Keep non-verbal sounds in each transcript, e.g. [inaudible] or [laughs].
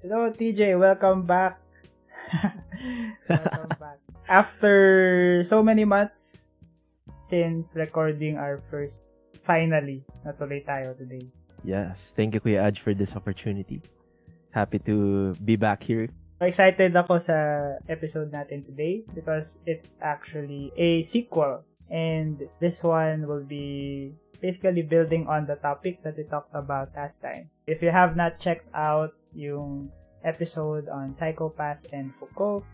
Hello, TJ. Welcome back. [laughs] welcome back. [laughs] After so many months since recording our first, finally, natuloy tayo today. Yes. Thank you, Kuya Aj, for this opportunity. Happy to be back here. Excited ako sa episode natin today because it's actually a sequel and this one will be basically building on the topic that we talked about last time. If you have not checked out yung episode on Psycho-Pass and Foucault,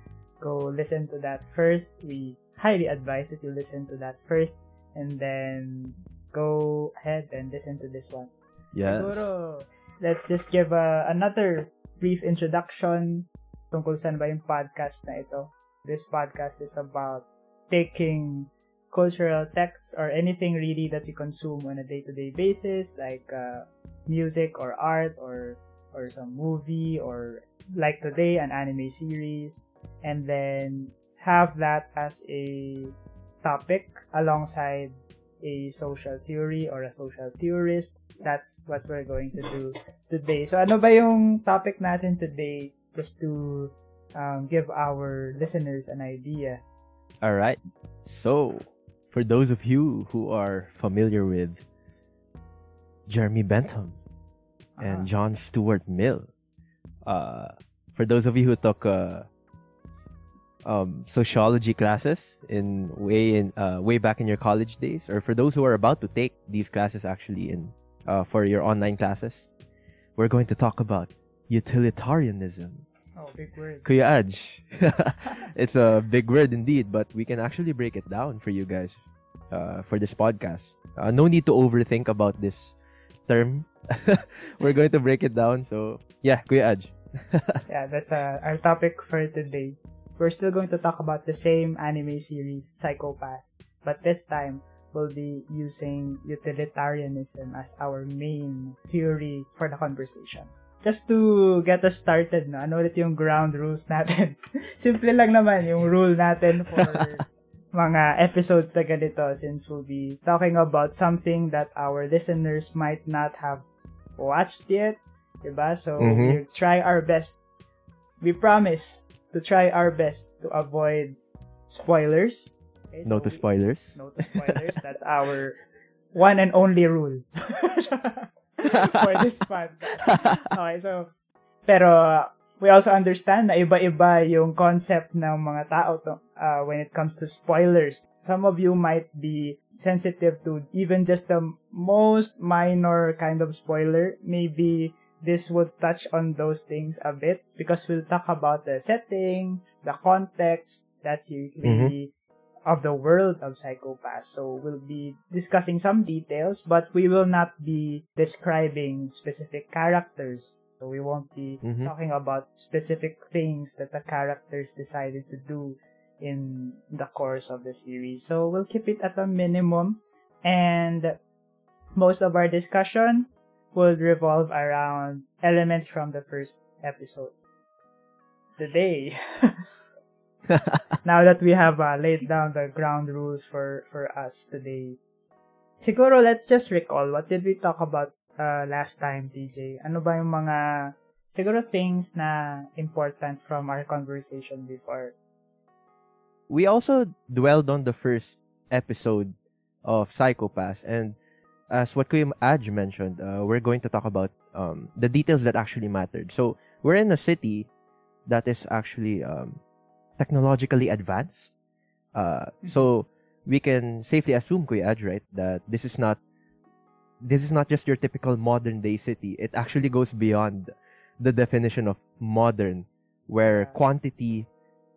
go listen to that first. We highly advise that you listen to that first and then go ahead and listen to this one. Yes. Siguro, let's just give a, another brief introduction tungkol saan ba yung podcast na ito. This podcast is about taking cultural texts or anything really that we consume on a day-to-day basis like uh, music or art or or some movie or like today an anime series. And then have that as a topic alongside a social theory or a social theorist. That's what we're going to do today. So ano ba yung topic natin today? Just to um, give our listeners an idea. All right. So, for those of you who are familiar with Jeremy Bentham and Ah. John Stuart Mill, uh, for those of you who took uh, um, sociology classes in way in uh, way back in your college days, or for those who are about to take these classes actually in uh, for your online classes, we're going to talk about utilitarianism. Big word Kuya Aj. [laughs] it's a big word indeed, but we can actually break it down for you guys uh, for this podcast. Uh, no need to overthink about this term. [laughs] We're going to break it down. So, yeah, Kuya Aj. [laughs] yeah, that's uh, our topic for today. We're still going to talk about the same anime series, Psycho-Pass, but this time we'll be using utilitarianism as our main theory for the conversation. Just to get us started, no? ano ulit yung ground rules natin? [laughs] Simple lang naman yung rule natin for [laughs] mga episodes na ganito since we'll be talking about something that our listeners might not have watched yet. Diba? So, Mhm. we'll try our best. We promise to try our best to avoid spoilers. Okay, No so to we- spoilers. No to spoilers. That's our one and only rule [laughs] [laughs] for this podcast. Okay, so, pero uh, we also understand na iba-iba yung concept ng mga tao to, uh, when it comes to spoilers. Some of you might be sensitive to even just the most minor kind of spoiler. Maybe this would touch on those things a bit because we'll talk about the setting, the context that you really of the world of Psycho-Pass. So we'll be discussing some details, but we will not be describing specific characters. So we won't be Mhm. talking about specific things that the characters decided to do in the course of the series. So we'll keep it at a minimum and most of our discussion will revolve around elements from the first episode. Today, [laughs] [laughs] now that we have uh, laid down the ground rules for for us today. Siguro let's just recall what did we talk about uh, last time TJ ano ba yung mga siguro things na important from our conversation before? We also dwelled on the first episode of Psycho-Pass, and as what Kuya Aj mentioned, uh, we're going to talk about um, the details that actually mattered. So we're in a city that is actually um, technologically advanced. Uh, so we can safely assume, Kuya Aj, right, that this is not this is not just your typical modern day city. It actually goes beyond the definition of modern, where Yeah. quantity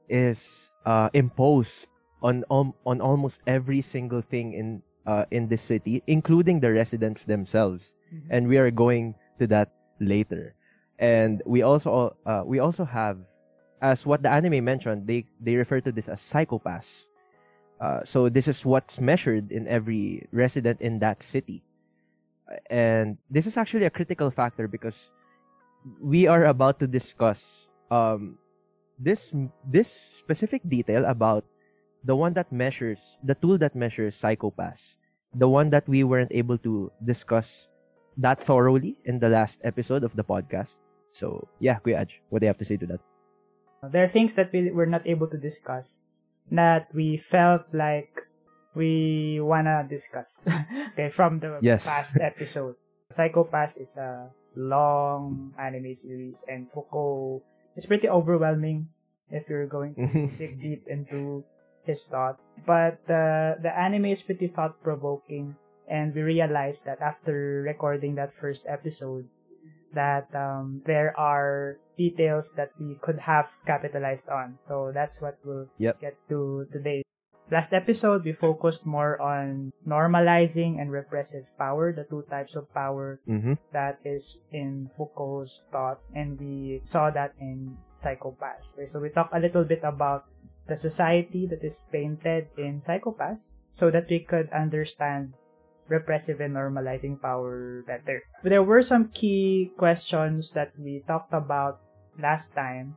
is uh, imposed on um, on almost every single thing in uh, in this city, including the residents themselves. And we are going to that later. And we also uh, we also have, as what the anime mentioned, they they refer to this as psycho-pass. Uh, so this is what's measured in every resident in that city. And this is actually a critical factor because we are about to discuss um, this this specific detail about the one that measures the tool that measures psycho-pass the one that we weren't able to discuss that thoroughly in the last episode of the podcast So yeah, Kuya Aj, what do you have to say to that? There are things that we were not able to discuss that we felt like we wanna discuss. [laughs] okay, from the Yes. past episode. Psycho Pass is a long anime series and Foucault is pretty overwhelming if you're going to [laughs] dig deep into his thought. But uh, the anime is pretty thought provoking, and we realized that after recording that first episode, that um, there are details that we could have capitalized on. So that's what we'll Yep. get to today. Last episode, we focused more on normalizing and repressive power, the two types of power mm-hmm. that is in Foucault's thought, and we saw that in Psycho-Pass. Okay, so we talked a little bit about the society that is painted in Psycho-Pass, so that we could understand repressive and normalizing power better. There were some key questions that we talked about last time,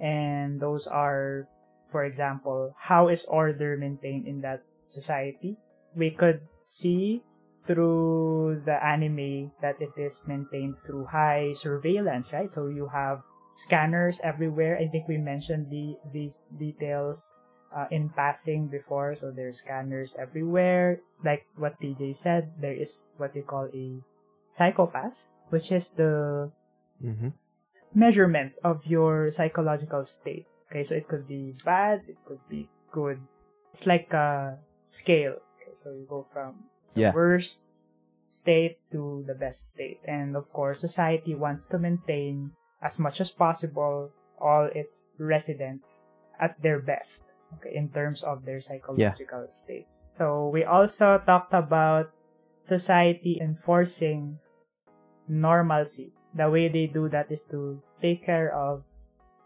and those are, for example, how is order maintained in that society? We could see through the anime that it is maintained through high surveillance, right? So you have scanners everywhere. I think we mentioned the these details uh, in passing before. So there's scanners everywhere. Like what TJ said, there is what they call a psycho-pass, which is the Mm-hmm. measurement of your psychological state. Okay, so it could be bad, it could be good. It's like a scale. Okay, so you go from the Yeah. worst state to the best state. And of course, society wants to maintain as much as possible all its residents at their best, okay, in terms of their psychological state. So we also talked about society enforcing normalcy. The way they do that is to take care of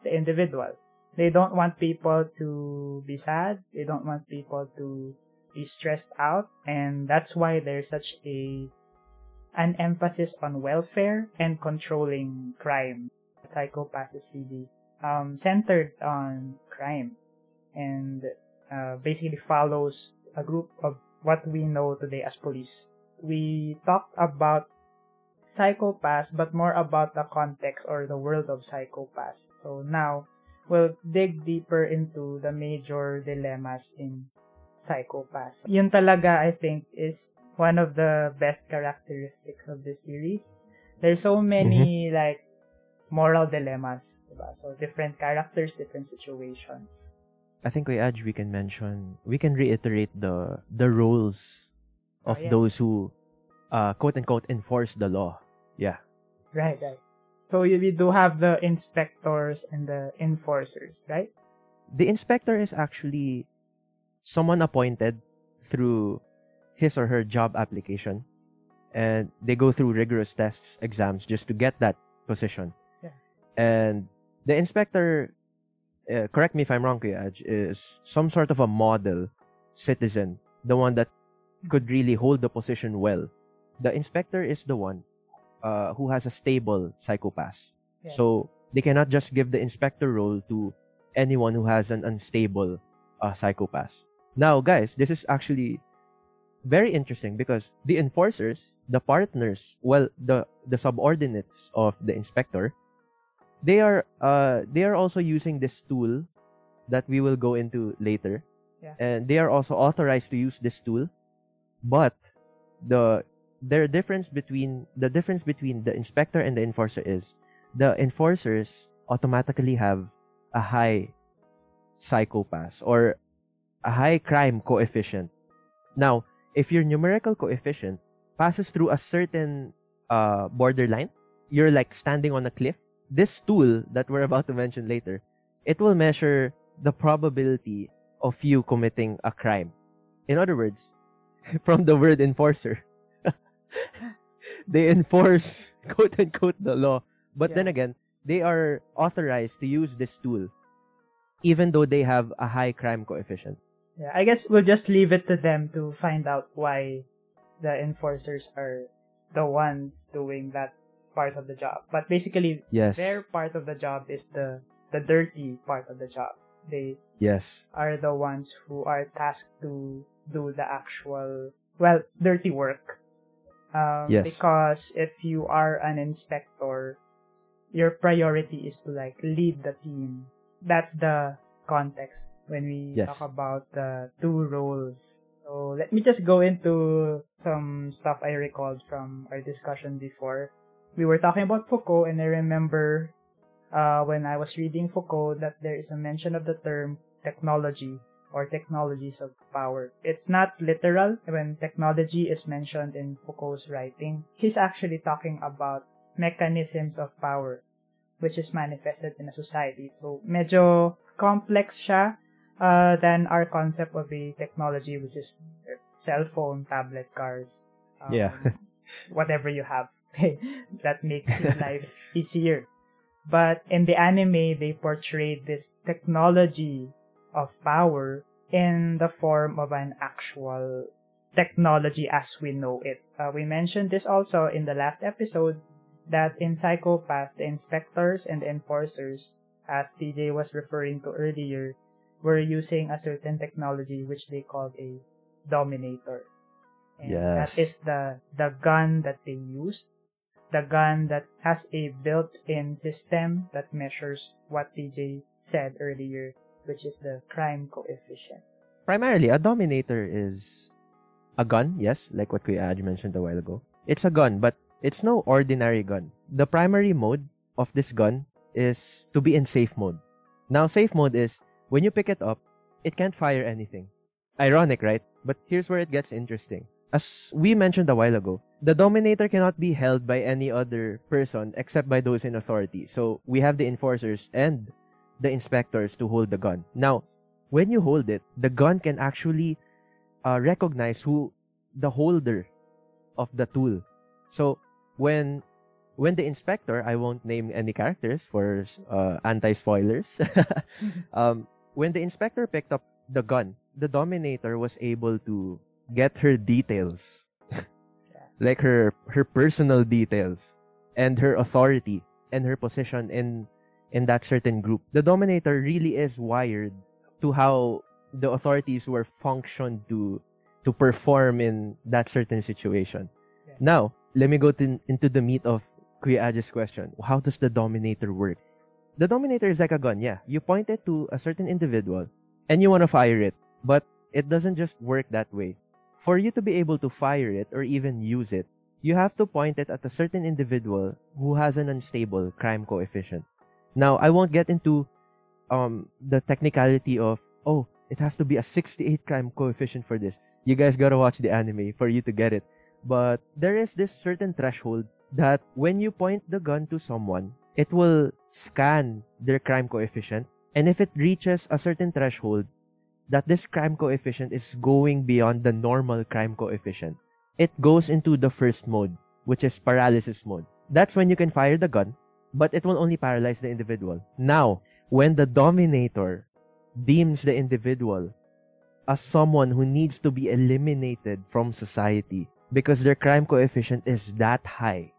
the individual. They don't want people to be sad. They don't want people to be stressed out. And that's why there's such a an emphasis on welfare and controlling crime. Psycho-Pass is really um, centered on crime and uh, basically follows a group of what we know today as police. We talked about Psycho-Pass, but more about the context or the world of Psycho-Pass. So now we'll dig deeper into the major dilemmas in Psycho-Pass. Yun talaga, I think, is one of the best characteristics of this series. There's so many like moral dilemmas, diba? So different characters, different situations. I think we Aj, we can mention, we can reiterate the the roles of Oh, those who, uh, quote unquote, enforce the law. Yeah. Right, right. So you- we do have the inspectors and the enforcers, right? The inspector is actually someone appointed through his or her job application, and they go through rigorous tests, exams just to get that position. Yeah. And the inspector, uh, correct me if I'm wrong, Kuya Aj, is some sort of a model citizen, the one that could really hold the position well. The inspector is the one uh, who has a stable psycho-pass. Yeah. So they cannot just give the inspector role to anyone who has an unstable uh, psycho-pass. Now, guys, this is actually very interesting because the enforcers, the partners, well, the the subordinates of the inspector, they are uh they are also using this tool that we will go into later, Yeah. and they are also authorized to use this tool, but the the difference between the difference between the inspector and the enforcer is the enforcers automatically have a high psycho-pass or a high crime coefficient. Now, if your numerical coefficient passes through a certain uh, borderline, you're like standing on a cliff. This tool that we're about to mention later, it will measure the probability of you committing a crime. In other words, [laughs] from the word enforcer, [laughs] they enforce [laughs] quote unquote the law. But then again, they are authorized to use this tool even though they have a high crime coefficient. Yeah, I guess we'll just leave it to them to find out why the enforcers are the ones doing that part of the job. But basically, Yes. their part of the job is the the dirty part of the job. They Yes. are the ones who are tasked to do the actual well dirty work. Um, Yes. Because if you are an inspector, your priority is to like lead the team. That's the context when we Yes. talk about the two roles. So let me just go into some stuff I recalled from our discussion before. We were talking about Foucault, and I remember uh, when I was reading Foucault that there is a mention of the term technology or technologies of power. It's not literal when technology is mentioned in Foucault's writing. He's actually talking about mechanisms of power which is manifested in a society. So, medyo complex siya uh, than our concept of a technology, which is cell phone, tablet, cars, um, Yeah. [laughs] whatever you have [laughs] that makes your life [laughs] easier. But in the anime, they portrayed this technology of power in the form of an actual technology as we know it. Uh, we mentioned this also in the last episode that in Psycho-Pass, the inspectors and the enforcers, as TJ was referring to earlier, were using a certain technology which they called a dominator. And Yes. that is the the gun that they used. The gun that has a built-in system that measures what TJ said earlier, which is the crime coefficient. Primarily, a dominator is a gun, yes, like what Kuya Aj mentioned a while ago. It's a gun, but it's no ordinary gun. The primary mode of this gun is to be in safe mode. Now, safe mode is when you pick it up, it can't fire anything. Ironic, right? But here's where it gets interesting. As we mentioned a while ago, the dominator cannot be held by any other person except by those in authority. So we have the enforcers and the inspectors to hold the gun. Now, when you hold it, the gun can actually uh, recognize who the holder of the tool. So when when the inspector, I won't name any characters for uh, anti spoilers. [laughs] um, when the inspector picked up the gun, the dominator was able to get her details, like her her personal details and her authority and her position in in that certain group. The dominator really is wired to how the authorities were functioned to to perform in that certain situation. Yeah. Now, let me go to, into the meat of Kuya Aj's question. How does the dominator work? The dominator is like a gun, yeah. You point it to a certain individual and you want to fire it, but it doesn't just work that way. For you to be able to fire it or even use it, you have to point it at a certain individual who has an unstable crime coefficient. Now, I won't get into um the technicality of oh, it has to be a 68 crime coefficient for this. You guys gotta watch the anime for you to get it. But there is this certain threshold that when you point the gun to someone, it will scan their crime coefficient. And if it reaches a certain threshold that this crime coefficient is going beyond the normal crime coefficient, it goes into the first mode, which is paralysis mode. That's when you can fire the gun, but it will only paralyze the individual. Now, when the dominator deems the individual as someone who needs to be eliminated from society because their crime coefficient is that high,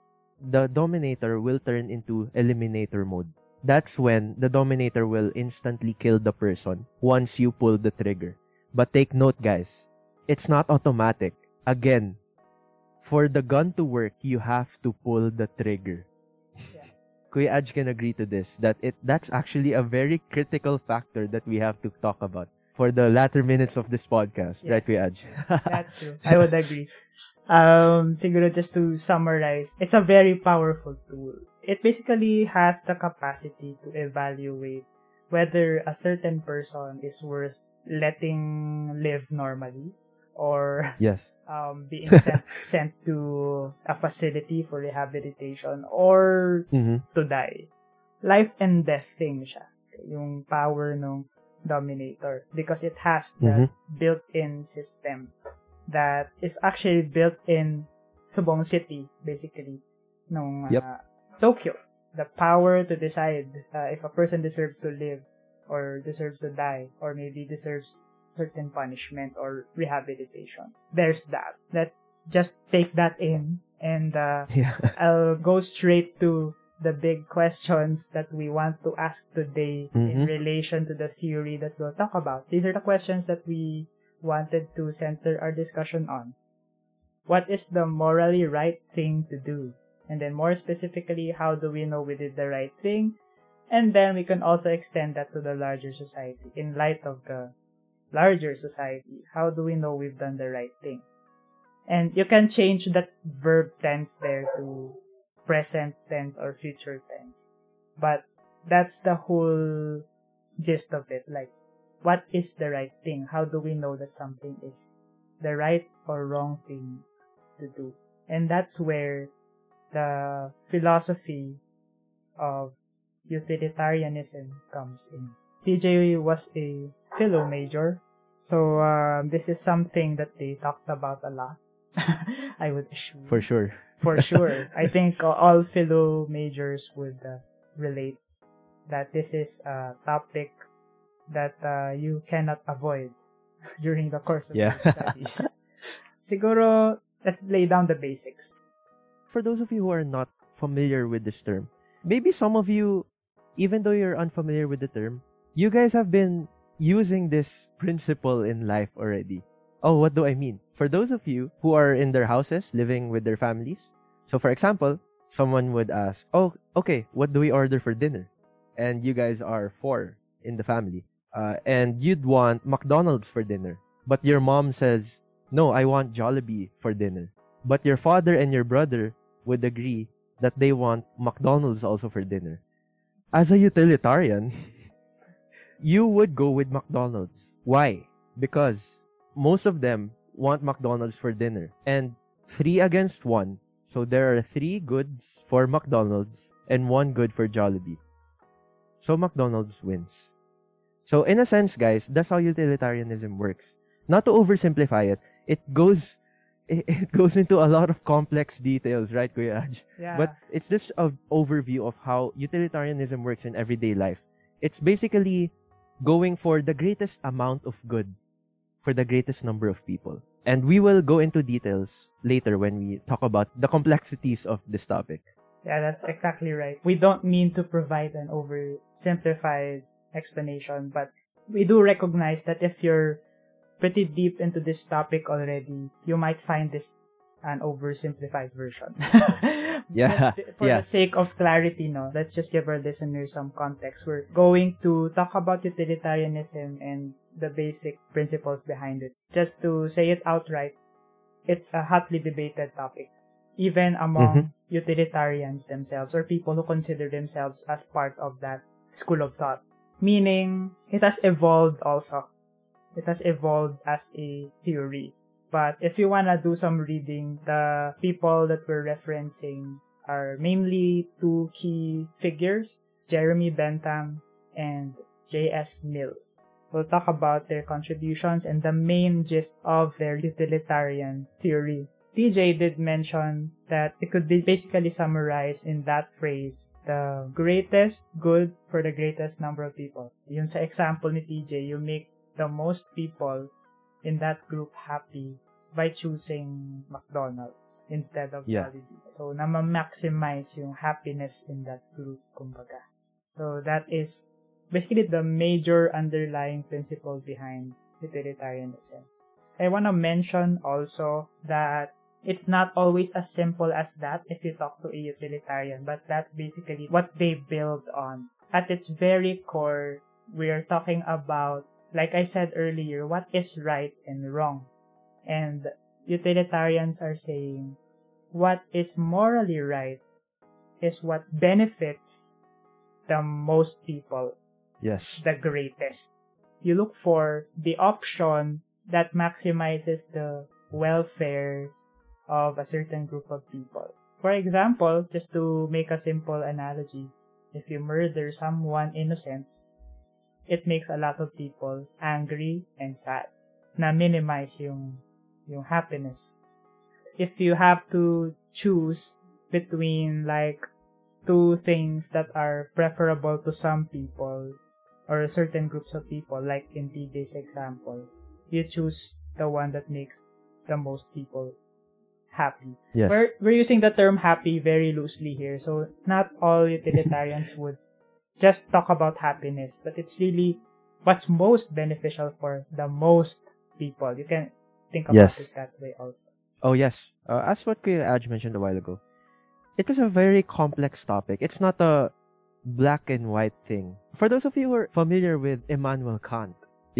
the dominator will turn into eliminator mode. That's when the dominator will instantly kill the person once you pull the trigger. But take note, guys, it's not automatic. Again, for the gun to work, you have to pull the trigger. Yeah. Kuya Aj can agree to this that it that's actually a very critical factor that we have to talk about for the latter minutes of this podcast, Yeah. right, Kuya Aj? [laughs] That's true. I would agree. Um, siguro just to summarize, it's a very powerful tool. It basically has the capacity to evaluate whether a certain person is worth letting live normally or yes. [laughs] um, being sent, [laughs] sent to a facility for rehabilitation or Mm-hmm. to die. Life and death thing siya. Yung power ng Dominator. Because it has the Mhm. built-in system that is actually built in Subong City, basically, nung Yep. uh, Tokyo. The power to decide uh, if a person deserves to live or deserves to die or maybe deserves certain punishment or rehabilitation. There's that. Let's just take that in and uh, [laughs] Yeah. I'll go straight to the big questions that we want to ask today in Mhm. relation to the theory that we'll talk about. These are the questions that we wanted to center our discussion on. What is the morally right thing to do? And then more specifically, how do we know we did the right thing? And then we can also extend that to the larger society. In light of the larger society, how do we know we've done the right thing? And you can change that verb tense there to present tense or future tense. But that's the whole gist of it. Like, what is the right thing? How do we know that something is the right or wrong thing to do? And that's where the philosophy of utilitarianism comes in. TJ was a philo major, so um, this is something that they talked about a lot. [laughs] I would assume. For sure. For sure. [laughs] I think all philo majors would uh, relate that this is a topic that uh, you cannot avoid [laughs] during the course of yeah. your studies. Siguro, let's lay down the basics. For those of you who are not familiar with this term, maybe some of you, even though you're unfamiliar with the term, you guys have been using this principle in life already. Oh, what do I mean? For those of you who are in their houses living with their families, so for example, someone would ask, Oh, okay, what do we order for dinner? And you guys are four in the family. Uh, and you'd want McDonald's for dinner. But your mom says, No, I want Jollibee for dinner. But your father and your brother would agree that they want McDonald's also for dinner. As a utilitarian, [laughs] you would go with McDonald's. Why? Because most of them want McDonald's for dinner. And three against one. So there are three goods for McDonald's and one good for Jollibee. So McDonald's wins. So in a sense, guys, that's how utilitarianism works. Not to oversimplify it, it goes it, it goes into a lot of complex details, right, Kuya Aj? Yeah. But it's just an overview of how utilitarianism works in everyday life. It's basically going for the greatest amount of good for the greatest number of people. And we will go into details later when we talk about the complexities of this topic. Yeah, that's exactly right. We don't mean to provide an oversimplified explanation, but we do recognize that if you're pretty deep into this topic already, you might find this an oversimplified version. [laughs] Yeah, For yeah. the sake of clarity, no, let's just give our listeners some context. We're going to talk about utilitarianism and the basic principles behind it. Just to say it outright, it's a hotly debated topic, even among mm-hmm. utilitarians themselves or people who consider themselves as part of that school of thought. Meaning, it has evolved also. It has evolved as a theory. But if you wanna do some reading, the people that we're referencing are mainly two key figures, Jeremy Bentham and J.S. Mill. We'll talk about their contributions and the main gist of their utilitarian theory. TJ did mention that it could be basically summarized in that phrase, the greatest good for the greatest number of people. Yun sa example ni TJ, you make the most people in that group happy by choosing McDonald's instead of Yeah. Jollibee. So, na-maximize yung happiness in that group, kumbaga. So, that is basically the major underlying principle behind utilitarianism. I want to mention also that it's not always as simple as that if you talk to a utilitarian, but that's basically what they build on. At its very core, we are talking about, like I said earlier, what is right and wrong. And utilitarians are saying what is morally right is what benefits the most people Yes. the greatest. You look for the option that maximizes the welfare of a certain group of people. For example, just to make a simple analogy, if you murder someone innocent, it makes a lot of people angry and sad. Na minimize yung, yung happiness. If you have to choose between like two things that are preferable to some people, or certain groups of people, like in TJ's example, you choose the one that makes the most people happy. Yes. We're, we're using the term happy very loosely here, so not all utilitarians [laughs] would just talk about happiness, but it's really what's most beneficial for the most people. You can think about Yes. it that way also. Oh yes. Uh, as what Kuya Aj mentioned a while ago, it is a very complex topic. It's not a black and white thing. For those of you who are familiar with Immanuel Kant, [laughs] [laughs]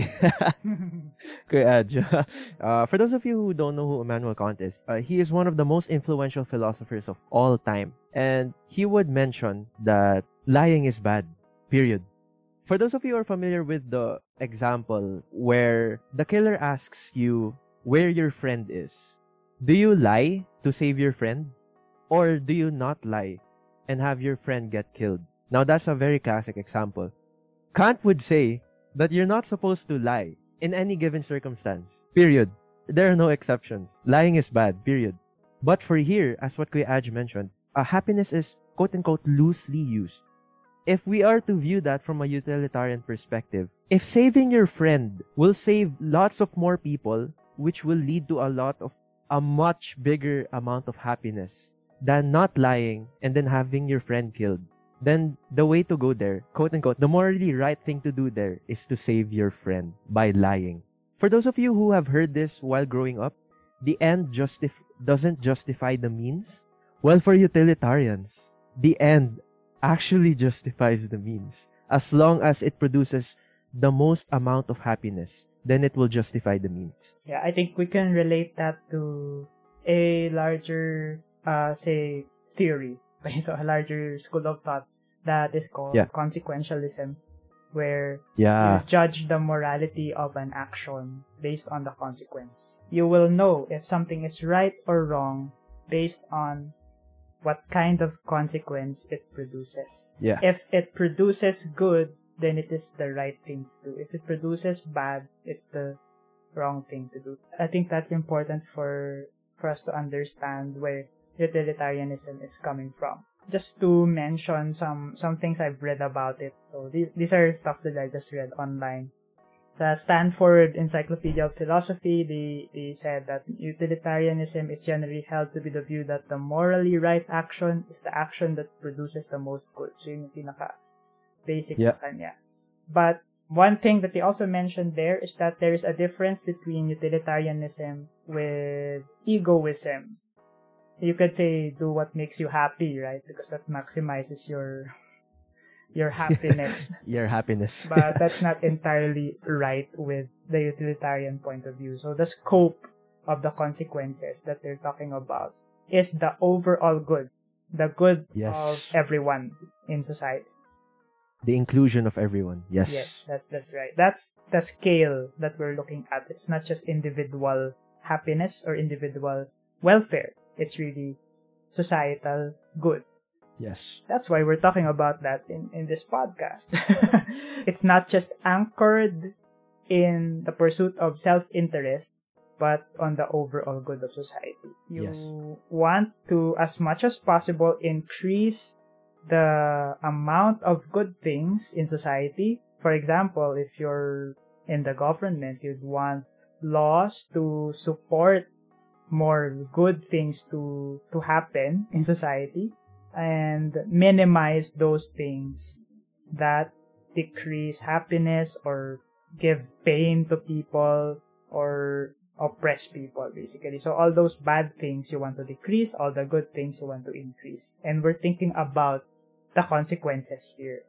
Kuya Adjo, [laughs] uh, for those of you who don't know who Immanuel Kant is, uh, he is one of the most influential philosophers of all time. And he would mention that lying is bad, period. For those of you who are familiar with the example where the killer asks you where your friend is, do you lie to save your friend? Or do you not lie and have your friend get killed? Now, that's a very classic example. Kant would say that you're not supposed to lie in any given circumstance. Period. There are no exceptions. Lying is bad. Period. But for here, as what Kuya Aj mentioned, uh, happiness is quote unquote loosely used. If we are to view that from a utilitarian perspective, if saving your friend will save lots of more people, which will lead to a lot of a much bigger amount of happiness than not lying and then having your friend killed, then the way to go there, quote unquote, the morally right thing to do there is to save your friend by lying. For those of you who have heard this while growing up, the end justif- doesn't justify the means. Well, for utilitarians, the end actually justifies the means. As long as it produces the most amount of happiness, then it will justify the means. Yeah, I think we can relate that to a larger, uh, say, theory, [laughs] so a larger school of thought that is called Yeah. consequentialism, where Yeah. you judge the morality of an action based on the consequence. You will know if something is right or wrong based on what kind of consequence it produces. Yeah. If it produces good, then it is the right thing to do. If it produces bad, it's the wrong thing to do. I think that's important for for us to understand where utilitarianism is coming from. Just to mention some some things I've read about it. So these these are stuff that I just read online. Sa Stanford Encyclopedia of Philosophy, they, they said that utilitarianism is generally held to be the view that the morally right action is the action that produces the most good. So yun yung pinaka basic Yeah. sa kanya. But one thing that they also mentioned there is that there is a difference between utilitarianism with egoism. You could say do what makes you happy, right? Because that maximizes your your happiness. [laughs] Your happiness. [laughs] but that's not entirely right with the utilitarian point of view. So the scope of the consequences that they're talking about is the overall good, the good Yes. of everyone in society. the inclusion of everyone. Yes. Yes, that's that's right. That's the scale that we're looking at. It's not just individual happiness or individual welfare. It's really societal good. Yes. That's why we're talking about that in, in this podcast. [laughs] it's not just anchored in the pursuit of self interest, but on the overall good of society. You Yes. want to, as much as possible, increase the amount of good things in society. For example, if you're in the government, you'd want laws to support more good things to to happen in society and minimize those things that decrease happiness or give pain to people or oppress people basically. So all those bad things you want to decrease all the good things you want to increase. And we're thinking about the consequences here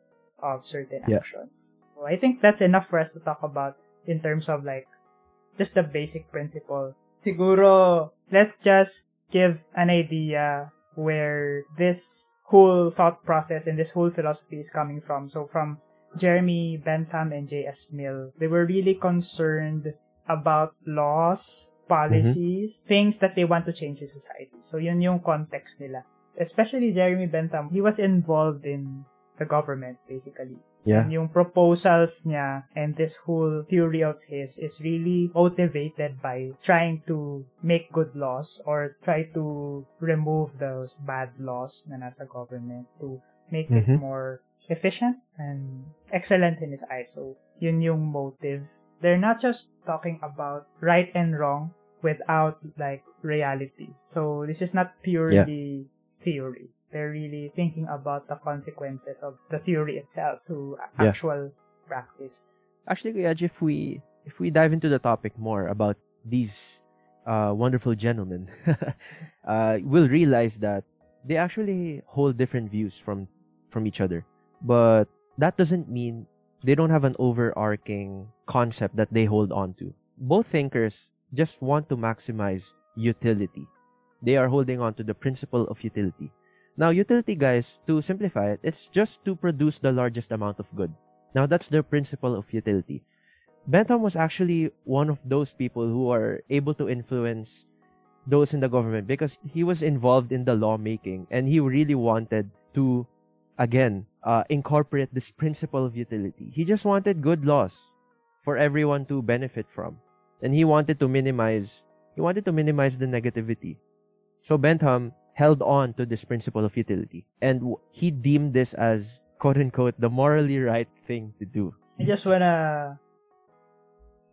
of certain Yeah. actions. So i think that's enough for us to talk about in terms of like just the basic principle. Siguro let's just give an idea where this whole thought process and this whole philosophy is coming from. So from Jeremy Bentham and J.S. Mill, they were really concerned about laws, policies, mm-hmm. things that they want to change in society. So yun yung context nila. Especially Jeremy Bentham, he was involved in the government basically. Yeah. And yung proposals niya and this whole theory of his is really motivated by trying to make good laws or try to remove those bad laws na nasa government to make it Mhm. more efficient and excellent in his eyes. So, yun yung motive. They're not just talking about right and wrong without like reality. So, this is not purely theory. They're really thinking about the consequences of the theory itself to Yeah. actual practice. Actually, Kuya Aj, if we if we dive into the topic more about these uh, wonderful gentlemen, [laughs] uh, we'll realize that they actually hold different views from from each other. But that doesn't mean they don't have an overarching concept that they hold on to. Both thinkers just want to maximize utility. They are holding on to the principle of utility. Now, utility, guys, to simplify it, it's just to produce the largest amount of good. Now, that's the principle of utility. Bentham was actually one of those people who are able to influence those in the government because he was involved in the lawmaking and he really wanted to, again, uh, incorporate this principle of utility. He just wanted good laws for everyone to benefit from. And he wanted to minimize, he wanted to minimize the negativity. So Bentham held on to this principle of utility and he deemed this as quote unquote the morally right thing to do. I just wanna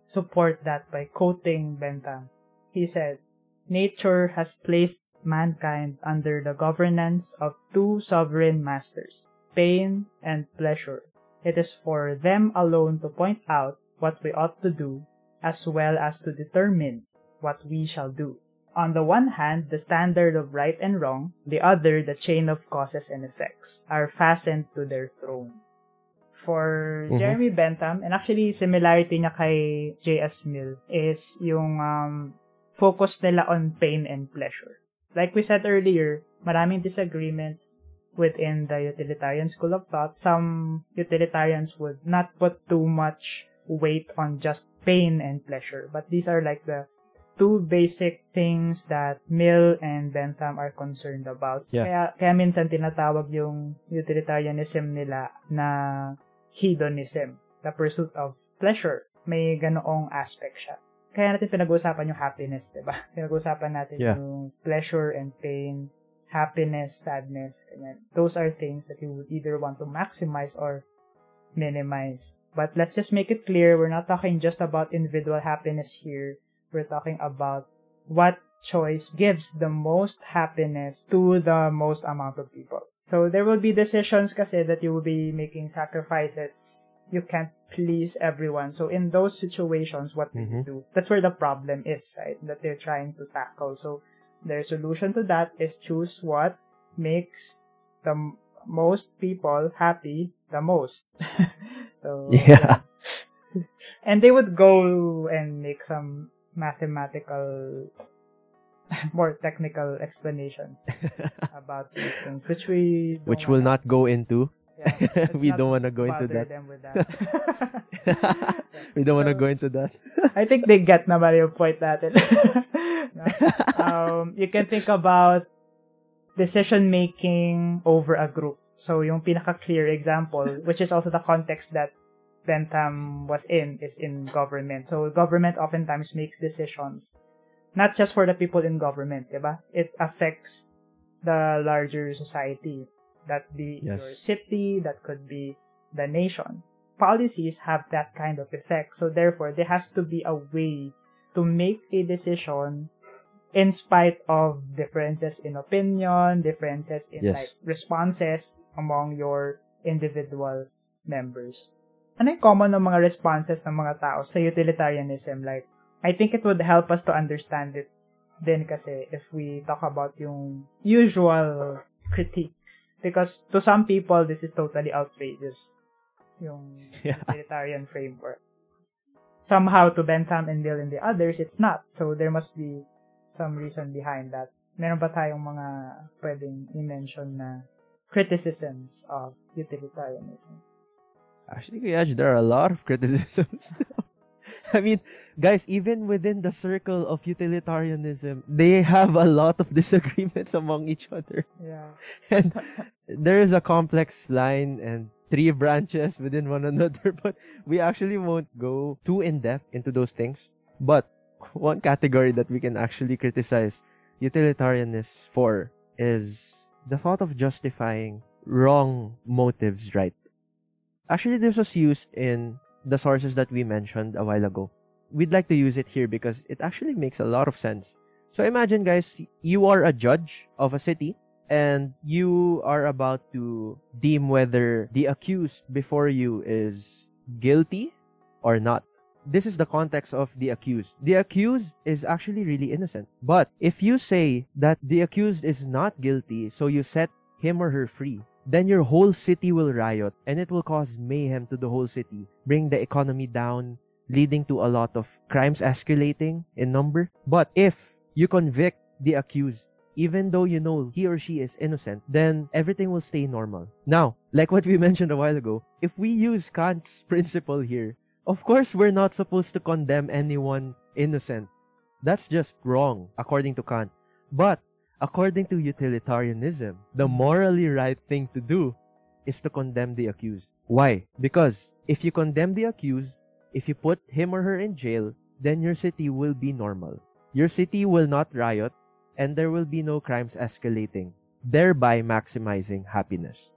support that by quoting Bentham. He said, Nature has placed mankind under the governance of two sovereign masters, pain and pleasure. It is for them alone to point out what we ought to do, as well as to determine what we shall do. On the one hand, the standard of right and wrong, the other, the chain of causes and effects, are fastened to their throne. For Mhm. Jeremy Bentham, and actually similarity niya kay J.S. Mill, is yung um, focus nila on pain and pleasure. Like we said earlier, maraming disagreements within the utilitarian school of thought. Some utilitarians would not put too much weight on just pain and pleasure, but these are like the two basic things that Mill and Bentham are concerned about. Yeah. Kaya, kaya minsan tinatawag yung utilitarianism nila na hedonism, the pursuit of pleasure. May ganoong aspect siya. Kaya natin pinag-uusapan yung happiness, di ba? [laughs] Pinag-uusapan natin Yeah. yung pleasure and pain, happiness, sadness, ganyan. Those are things that you would either want to maximize or minimize. But let's just make it clear, we're not talking just about individual happiness here. We're talking about what choice gives the most happiness to the most amount of people. So there will be decisions kasi that you will be making sacrifices. You can't please everyone. So in those situations, what do you mm-hmm. do? That's where the problem is, right? That they're trying to tackle. So their solution to that is choose what makes the m- most people happy the most. [laughs] so Yeah. [laughs] and they would go and make some mathematical [laughs] more technical explanations [laughs] about these things which we Which will not go into. yeah, [laughs] we don't want to go into that. that. we don't want to go into that. I think they get naman yung point natin. No? um, you can think about decision making over a group. So yung pinaka-clear example, which is also the context that Bentham was in, is in government. So government oftentimes makes decisions not just for the people in government, diba? It affects the larger society. That be Yes. your city, that could be the nation. Policies have that kind of effect. So therefore, there has to be a way to make a decision in spite of differences in opinion, differences in Yes. like responses among your individual members. Ano yung common ng mga responses ng mga tao sa utilitarianism? Like, I think it would help us to understand it din kasi if we talk about yung usual critiques. Because to some people, this is totally outrageous. Yung [laughs] Yeah. utilitarian framework. Somehow, to Bentham and Mill and the others, it's not. So, there must be some reason behind that. Meron ba tayong mga pwedeng i-mention na criticisms of utilitarianism? Actually, Kuyaj, there are a lot of [laughs] criticisms. I mean, guys, even within the circle of utilitarianism, they have a lot of disagreements among each other. Yeah. [laughs] And there is a complex line and three [laughs] branches within one another, but we actually won't go too in depth into those things. But one category that we can actually criticize utilitarianists for is the thought of justifying wrong motives right. Actually, this was used in the sources that we mentioned a while ago. We'd like to use it here because it actually makes a lot of sense. So imagine, guys, you are a judge of a city and you are about to deem whether the accused before you is guilty or not. this is the context of the accused. The accused is actually really innocent. But if you say that the accused is not guilty, so you set him or her free, then your whole city will riot and it will cause mayhem to the whole city, bring the economy down, leading to a lot of crimes escalating in number. But if you convict the accused, even though you know he or she is innocent, then everything will stay normal. Now, like what we [laughs] mentioned a while ago, if we use Kant's principle here, of course we're not supposed to condemn anyone innocent. That's just wrong, according to Kant. But, according to utilitarianism, the morally right thing to do is to condemn the accused. Why? Because if you condemn the accused, if you put him or her in jail, then your city will be normal. Your city will not riot, and there will be no crimes escalating, thereby maximizing happiness.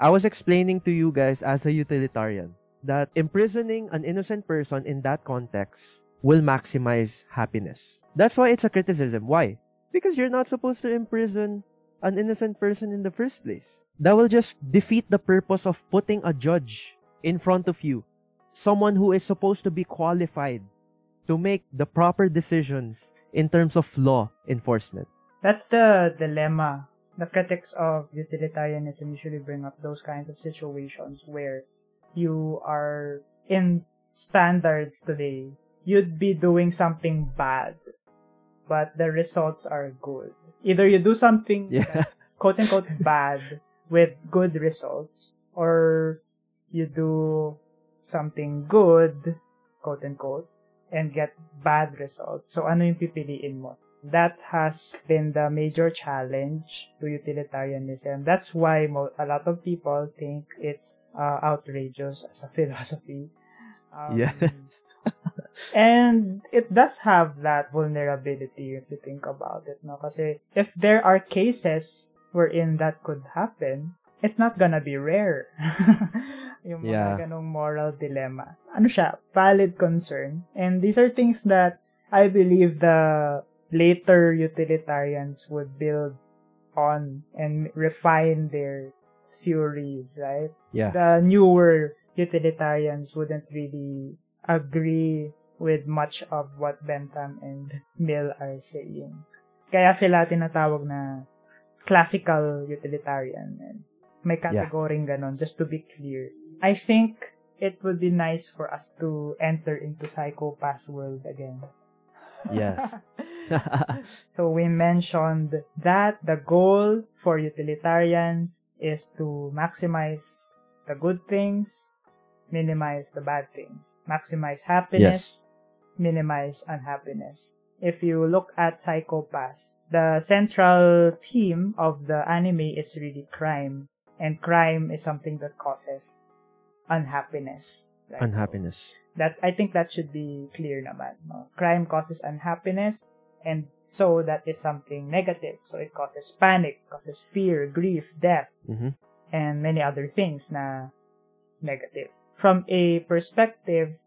I was explaining to you guys as a utilitarian that imprisoning an innocent person in that context will maximize happiness. That's why it's a criticism. Why? Because you're not supposed to imprison an innocent person in the first place. That will just defeat the purpose of putting a judge in front of you, someone who is supposed to be qualified to make the proper decisions in terms of law enforcement. That's the dilemma. The critics of utilitarianism usually bring up those kinds of situations where you are in standards today, you'd be doing something bad, but the results are good. Either you do something Yeah. quote unquote [laughs] bad with good results, or you do something good, quote unquote, and get bad results. So ano yung pipiliin mo? That has been the major challenge to utilitarianism. That's why mo- a lot of people think it's uh, outrageous as a [laughs] philosophy. Um, Yes. [laughs] and it does have that vulnerability if you think about it, no? Kasi if there are cases wherein that could happen, it's not gonna be rare. [laughs] yung mga Yeah. ganong moral dilemma. Ano siya? Valid concern. And these are things that I believe the later utilitarians would build on and refine their theories, right? Yeah. the newer utilitarians wouldn't really agree with much of what Bentham and Mill are saying. Kaya sila tinatawag na classical utilitarian. And may category ganon, just to be clear. I think it would be nice for us to enter into Psycho-Pass world again. Yes. [laughs] [laughs] So we mentioned that the goal for utilitarians is to maximize the good things, minimize the bad things, maximize happiness, minimize unhappiness. If you look at Psycho-Pass, the central theme of the anime is really crime, and crime is something that causes unhappiness. right? Unhappiness. that I think that should be clear naman. No? Crime causes unhappiness, and so that is something negative. So it causes panic, causes fear, grief, death, hmm and many other things na negative. From a perspective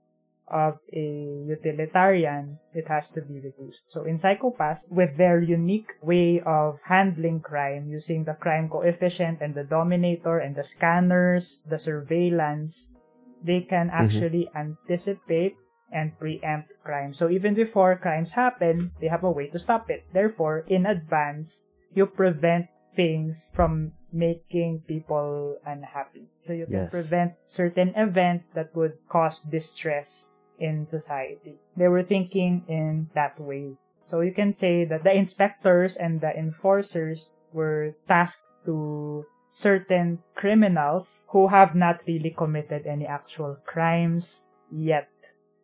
of a utilitarian, it has to be reduced. So in Psycho-Pass, with their unique way of handling crime, using the crime coefficient and the dominator and the scanners, the surveillance, they can mm-hmm. actually anticipate and preempt crime. So even before crimes happen, they have a way to stop it. Therefore, in advance, you prevent things from making people unhappy. So you can Yes. prevent certain events that would cause distress in society. They were thinking in that way. So you can say that the inspectors and the enforcers were tasked to certain criminals who have not really committed any actual crimes yet.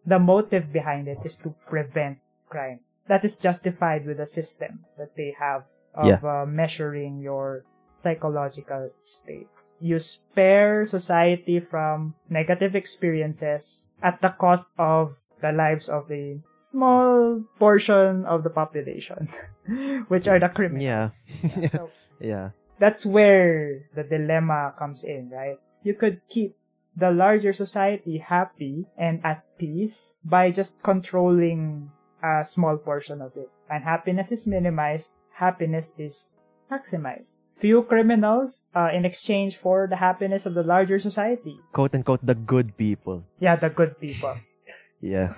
The motive behind it is to prevent crime. That is justified with the system that they have of uh, measuring your psychological state. You spare society from negative experiences at the cost of the lives of a small portion of the population, [laughs] which are the criminals. Yeah. So [laughs] yeah. that's where the dilemma comes in, right? You could keep the larger society happy and at peace by just controlling a small portion of it. And happiness is minimized, happiness is maximized. Few criminals uh, in exchange for the happiness of the larger society. Quote unquote the good people. Yeah, the good people. [laughs] Yeah.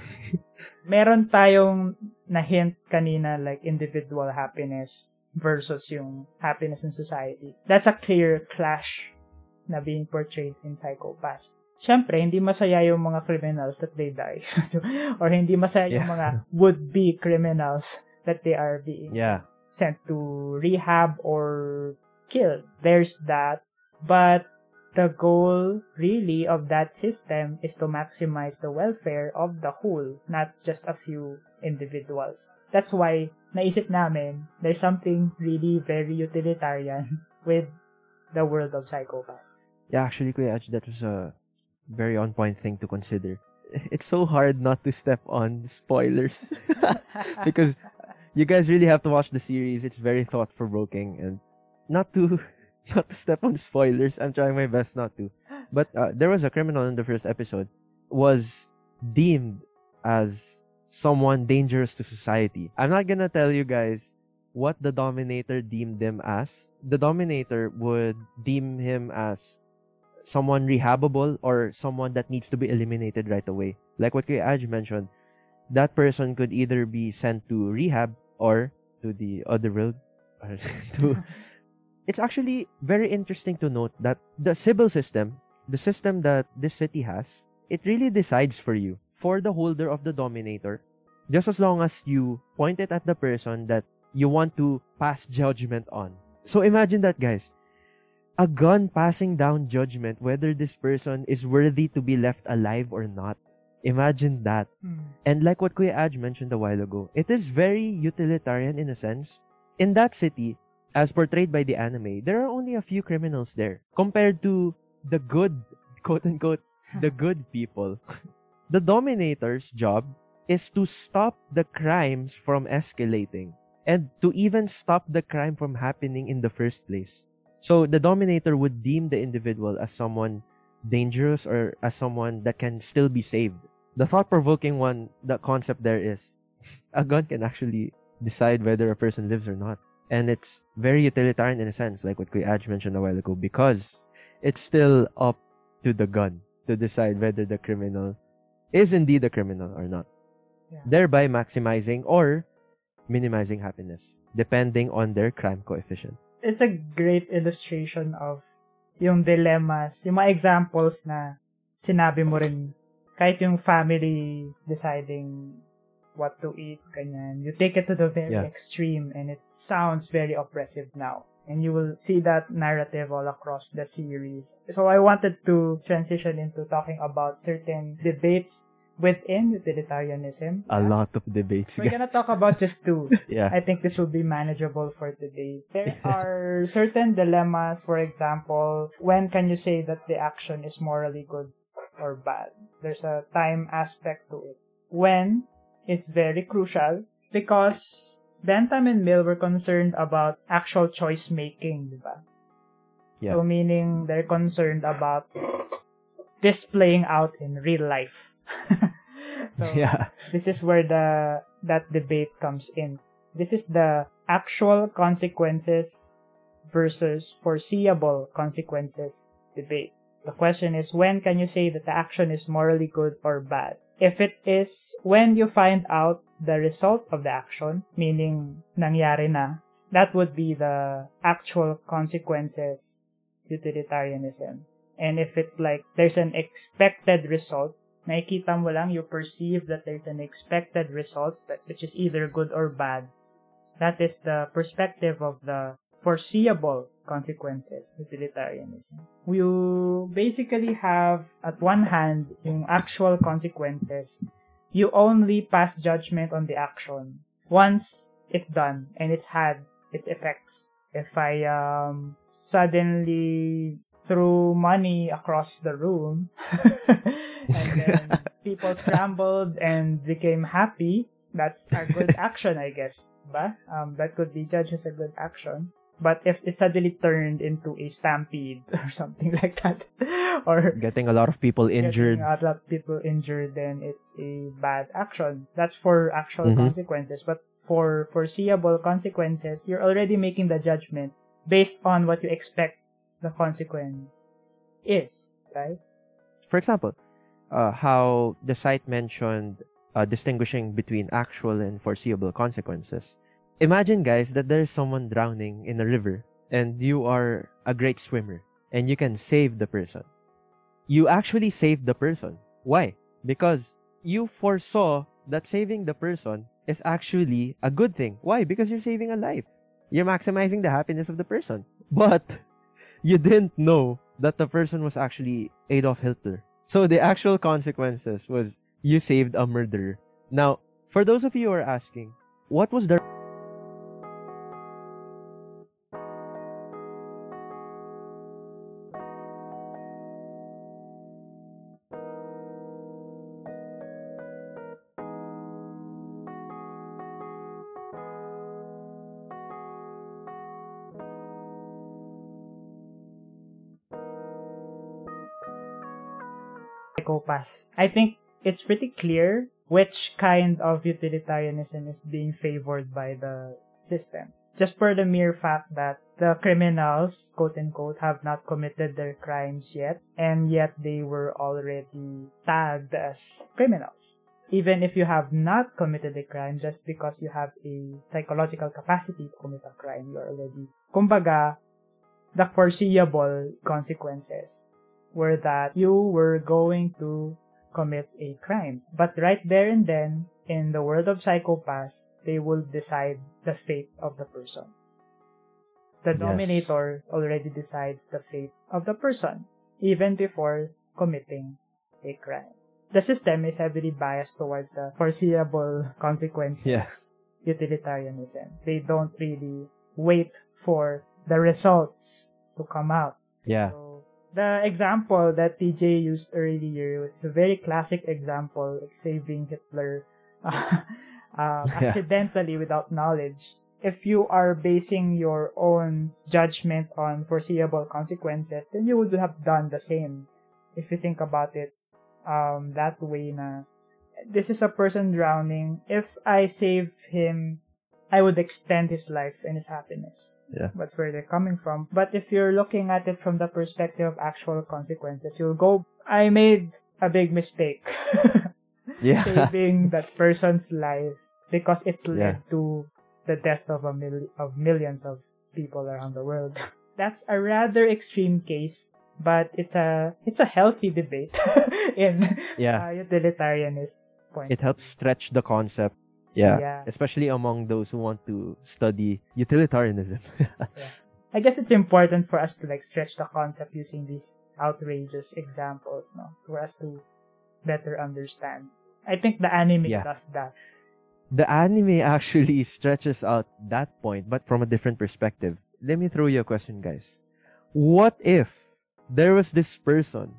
meron tayong na-hint kanina like individual happiness versus yung happiness in society. That's a clear clash na being portrayed in Psychopath. Siyempre, hindi masaya yung mga criminals that they die. [laughs] or hindi masaya Yeah. yung mga would-be criminals that they are being Yeah. Sent to rehab or killed. There's that. But the goal really of that system is to maximize the welfare of the whole, not just a few individuals. That's why naisip namin there's something really very utilitarian [laughs] with the world of Psycho-Pass. Yeah, actually, Kuya Aj, that was a very on point thing to consider. [laughs] It's so hard not to step on spoilers [laughs] because you guys really have to watch the series. It's very thought provoking and not to [laughs] not to step on spoilers. I'm trying my best not to. But uh, there was a criminal in the first episode was deemed as someone dangerous to society. I'm not gonna tell you guys what the Dominator deemed them as. The Dominator would deem him as someone rehabable or someone that needs to be eliminated right away. Like what Kuya Aj mentioned, that person could either be sent to rehab or to the other world. [laughs] To it's actually very interesting to note that the Sibyl system, the system that this city has, it really decides for you, for the holder of the Dominator, just as long as you point it at the person that you want to pass judgment on. So imagine that, guys. A gun passing down judgment whether this person is worthy to be left alive or not. Imagine that. Hmm. And like what Kuya Aj mentioned a while ago, it is very utilitarian in a sense. In that city, as portrayed by the anime, there are only a few criminals there compared to the good, [laughs] quote unquote, the [laughs] good people. [laughs] the Dominator's job is to stop the crimes from escalating and to even stop the crime from happening in the first place. So the Dominator would deem the individual as someone dangerous or as someone that can still be saved. The thought provoking one, the concept there is [laughs] a gun can actually decide whether a person lives or not. And it's very utilitarian in a sense, like what Kuya Aj mentioned a while ago, because it's still up to the gun to decide whether the criminal is indeed a criminal or not. Yeah. Thereby maximizing or minimizing happiness, depending on their crime coefficient. It's a great illustration of yung dilemmas, yung mga examples na sinabi mo rin kahit yung family deciding what to eat, ganyan. You take it to the very Yeah. extreme and it sounds very oppressive now. And you will see that narrative all across the series. So I wanted to transition into talking about certain debates within utilitarianism. A Yeah. lot of debates. We're gonna guys. talk about just two. [laughs] yeah. I think this will be manageable for today. There are certain dilemmas, for example, when can you say that the action is morally good or bad? There's a time aspect to it. When is very crucial because Bentham and Mill were concerned about actual choice making, diba? Yeah. So meaning they're concerned about this playing out in real life. [laughs] so yeah. this is where the that debate comes in. This is the actual consequences versus foreseeable consequences debate. The question is when can you say that the action is morally good or bad? If it is when you find out the result of the action, meaning nangyari na, that would be the actual consequences utilitarianism. And if it's like there's an expected result, nakikita mo lang, you perceive that there's an expected result, which is either good or bad. That is the perspective of the foreseeable consequences, utilitarianism. You basically have, at one hand, yung actual consequences. You only pass judgment on the action once it's done and it's had its effects. If I um, suddenly threw money across the room [laughs] and then [laughs] people scrambled and became happy, that's a good [laughs] action, I guess. Ba? Um, that could be judged as a good action. But if it suddenly turned into a stampede [laughs] or something like that, [laughs] or Getting a lot of people injured. getting a lot of people injured, then it's a bad action. That's for actual Mhm. consequences. But for foreseeable consequences, you're already making the judgment based on what you expect the consequence is, right? For example, uh, how the site mentioned uh, distinguishing between actual and foreseeable consequences. Imagine, guys, that there's someone drowning in a river and you are a great swimmer and you can save the person. You actually saved the person. Why? Because you foresaw that saving the person is actually a good thing. Why? Because you're saving a life. You're maximizing the happiness of the person. But [laughs] you didn't know that the person was actually Adolf Hitler. So the actual consequences was you saved a murderer. Now, for those of you who are asking, what was the Psycho-Pass. I think it's pretty clear which kind of utilitarianism is being favored by the system. Just for the mere fact that the criminals, quote unquote, have not committed their crimes yet, and yet they were already tagged as criminals. Even if you have not committed a crime, just because you have a psychological capacity to commit a crime, you're already, kumbaga, the foreseeable consequences were that you were going to commit a crime. But right there and then, in the world of Psycho-Pass, they will decide the fate of the person. The Yes. dominator already decides the fate of the person, even before committing a crime. The system is heavily biased towards the foreseeable consequences Yeah. utilitarianism. They don't really wait for the results to come out. yeah So, the example that TJ used earlier is a very classic example, like saving Hitler [laughs] uh, [laughs] Yeah. accidentally without knowledge. If you are basing your own judgment on foreseeable consequences, then you would have done the same. If you think about it um, that way, na this is a person drowning. If I save him, I would extend his life and his happiness yeah that's where they're coming from. But if you're looking at it from the perspective of actual consequences, you'll go, I made a big mistake [laughs] yeah [laughs] saving that person's life because it led Yeah. to the death of a mil- of millions of people around the world. [laughs] That's a rather extreme case, but it's a it's a healthy debate in yeah uh, utilitarianist point. it helps stretch the concept yeah. Yeah. especially among those who want to study utilitarianism [laughs] yeah. I guess it's important for us to like stretch the concept using these outrageous examples, no, for us to better understand. I think the anime Yeah. does that. the anime actually [laughs] stretches out that point, but from a different perspective. Let me throw you a question, guys. What if there was this person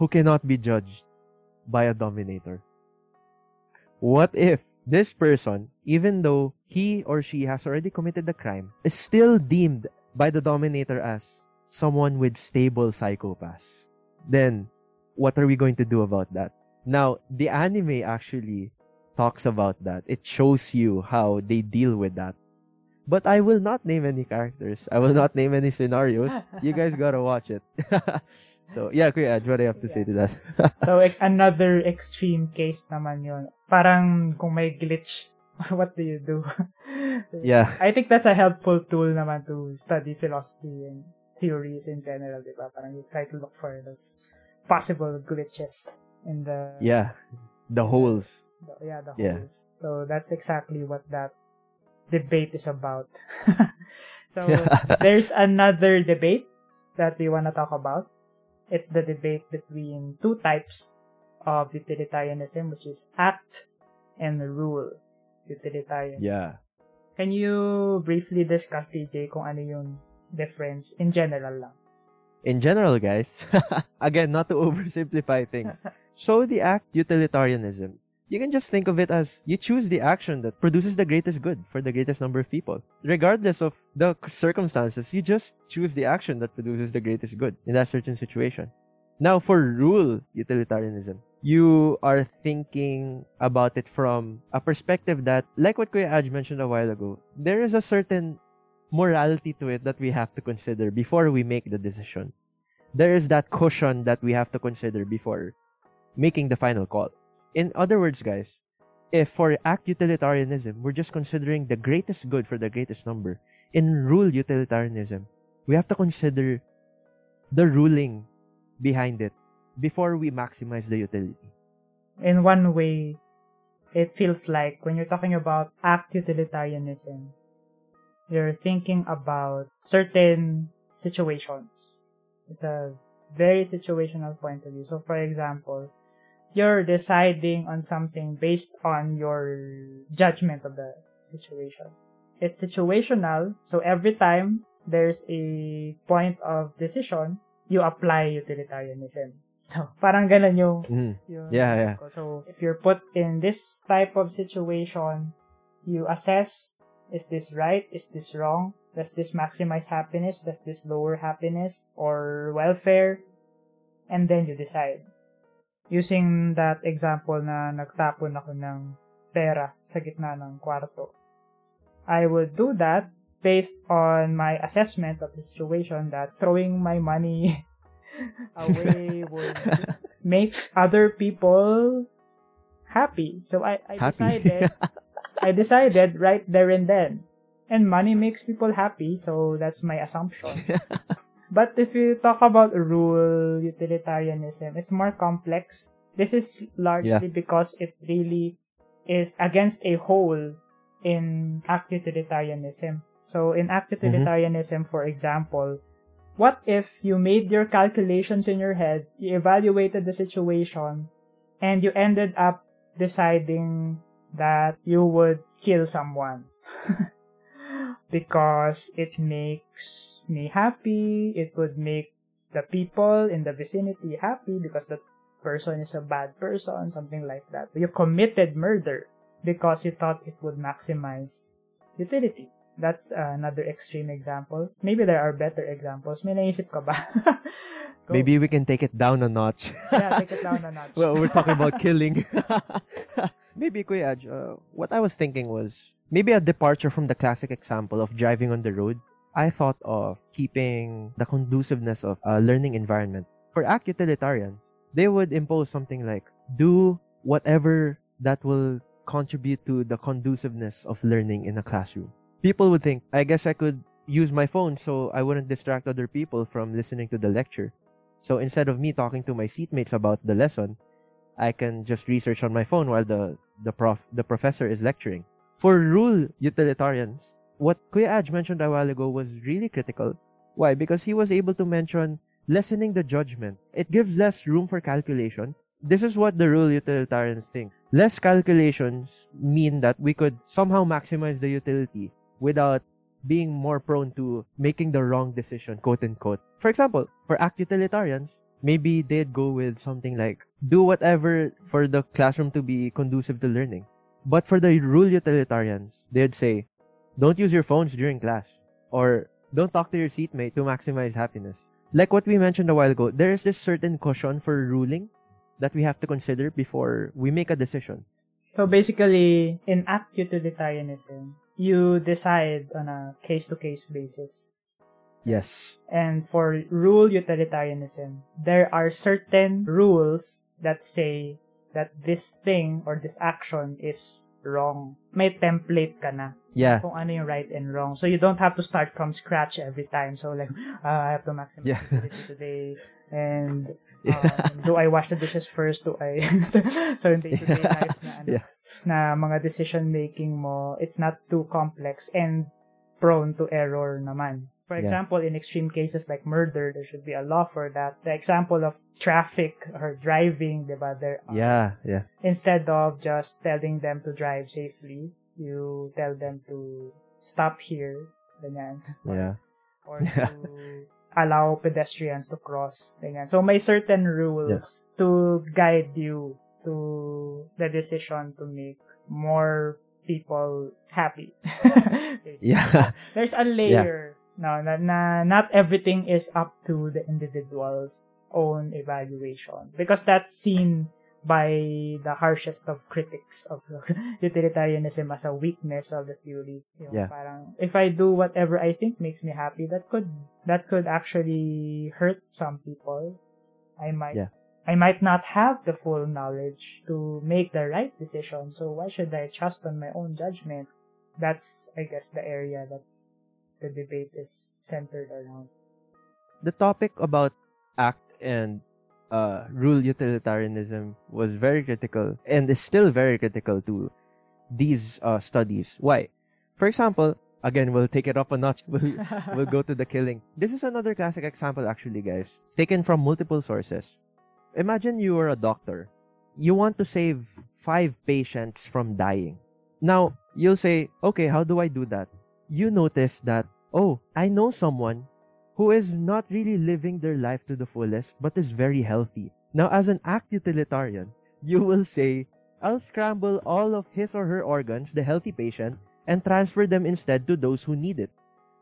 who cannot be judged by a dominator? What if this person, even though he or she has already committed the crime, is still deemed by the dominator as someone with stable psycho-pass? Then, what are we going to do about that? Now, the anime actually talks about that. It shows you how they deal with that. But I will not name any characters. I will not name any scenarios. You guys gotta watch it. [laughs] so, yeah, Kuya Aj, what do you have to say to that? [laughs] So like, another extreme case naman yun. Parang kung may glitch, [laughs] what do you do? [laughs] yeah. I think that's a helpful tool naman to study philosophy and theories in general, di ba? Parang you try to look for those possible glitches in the Yeah. The holes. The- yeah, the Yeah. holes. So that's exactly what that debate is about. so there's another debate that we want to talk about. It's the debate between two types of utilitarianism, which is act and rule utilitarian. Yeah. Can you briefly discuss, TJ, kung ano yung difference in general lang? In general, guys, [laughs] again, not to oversimplify things. [laughs] So the act utilitarianism, you can just think of it as you choose the action that produces the greatest good for the greatest number of people. Regardless of the circumstances, you just choose the action that produces the greatest good in that certain situation. Now, for rule utilitarianism, you are thinking about it from a perspective that, like what Kuya Aj mentioned a while ago, there is a certain morality to it that we have to consider before we make the decision. There is that cushion that we have to consider before making the final call. In other words, guys, if for act utilitarianism, we're just considering the greatest good for the greatest number, in rule utilitarianism, we have to consider the ruling behind it before we maximize the utility. In one way, it feels like when you're talking about act utilitarianism, you're thinking about certain situations. It's a very situational point of view. So, for example, you're deciding on something based on your judgment of the situation. It's situational, so every time there's a point of decision, you apply utilitarianism. [laughs] So, parang ganun yung, Mm. yung Yeah, yeah. ko. So, if you're put in this type of situation, you assess, is this right? Is this wrong? Does this maximize happiness? Does this lower happiness or welfare? And then you decide. Using that example na nagtapon ako ng pera sa gitna ng kwarto. I would do that based on my assessment of the situation that throwing my money [laughs] away [laughs] would make other people happy. So I, I Happy. decided [laughs] I decided right there and then. And money makes people happy, so that's my assumption. But if you talk about rule utilitarianism, it's more complex. This is largely because it really is against a whole in act utilitarianism. So in act mm-hmm. utilitarianism, for example, what if you made your calculations in your head, you evaluated the situation, and you ended up deciding that you would kill someone? [laughs] because it makes me happy, it would make the people in the vicinity happy because the person is a bad person, something like that. You committed murder because you thought it would maximize utility. That's another extreme example. Maybe there are better examples. May naisip ka ba? [laughs] Maybe we can take it down a notch. Yeah, take it down a notch. [laughs] well, we're talking about [laughs] killing. Maybe, Kuya Aj, uh, what I was thinking was maybe a departure from the classic example of driving on the road. I thought of keeping the conduciveness of a learning environment. For act utilitarians, they would impose something like do whatever that will contribute to the conduciveness of learning in a classroom. People would think, I guess I could use my phone so I wouldn't distract other people from listening to the lecture. So instead of me talking to my seatmates about the lesson, I can just research on my phone while the, the prof the professor is lecturing. For rule utilitarians, what Kuya Aj mentioned a while ago was really critical. Why? Because he was able to mention lessening the judgment. It gives less room for calculation. This is what the rule utilitarians think. Less calculations mean that we could somehow maximize the utility without being more prone to making the wrong decision, quote unquote. For example, for act utilitarians, maybe they'd go with something like do whatever for the classroom to be conducive to learning. But for the rule utilitarians, they'd say, don't use your phones during class or don't talk to your seatmate to maximize happiness. Like what we mentioned a while ago, there is this certain caution for ruling that we have to consider before we make a decision. So basically, in act utilitarianism, you decide on a case-to-case basis. Yes. And for rule utilitarianism, there are certain rules that say that this thing or this action is wrong. May template ka na Yeah. kung ano yung right and wrong. So you don't have to start from scratch every time. So like, uh, [laughs] I have to maximize Yeah. today. And [laughs] um, do I wash the dishes first? Do I... [laughs] so in day-to-day life na, ano, Yeah. na mga decision making mo, it's not too complex and prone to error naman. For Yeah. example, in extreme cases like murder, there should be a law for that. The example of traffic or driving, diba? There are, Yeah. Yeah. instead of just telling them to drive safely, you tell them to stop here, ganyan. Yeah. [laughs] Or to allow pedestrians to cross, ganyan. So may certain rules to guide you to the decision to make more people happy. [laughs] Yeah. There's a layer no, na, na not everything is up to the individual's own evaluation because that's seen by the harshest of critics of [laughs] utilitarianism as a weakness of the theory. Yung Yeah. Parang if I do whatever I think makes me happy, that could that could actually hurt some people. I might Yeah. I might not have the full knowledge to make the right decision, so why should I trust on my own judgment? That's, I guess, the area that the debate is centered around. The topic about act and uh, rule utilitarianism was very critical and is still very critical to these uh, studies. Why? For example, again, we'll take it up a notch. [laughs] We'll, we'll go to the killing. This is another classic example, actually, guys, taken from multiple sources. Imagine you are a doctor. You want to save five patients from dying. Now, you'll say, okay, how do I do that? You notice that, oh, I know someone who is not really living their life to the fullest, but is very healthy. Now, as an act utilitarian, you will say, I'll scramble all of his or her organs, the healthy patient, and transfer them instead to those who need it.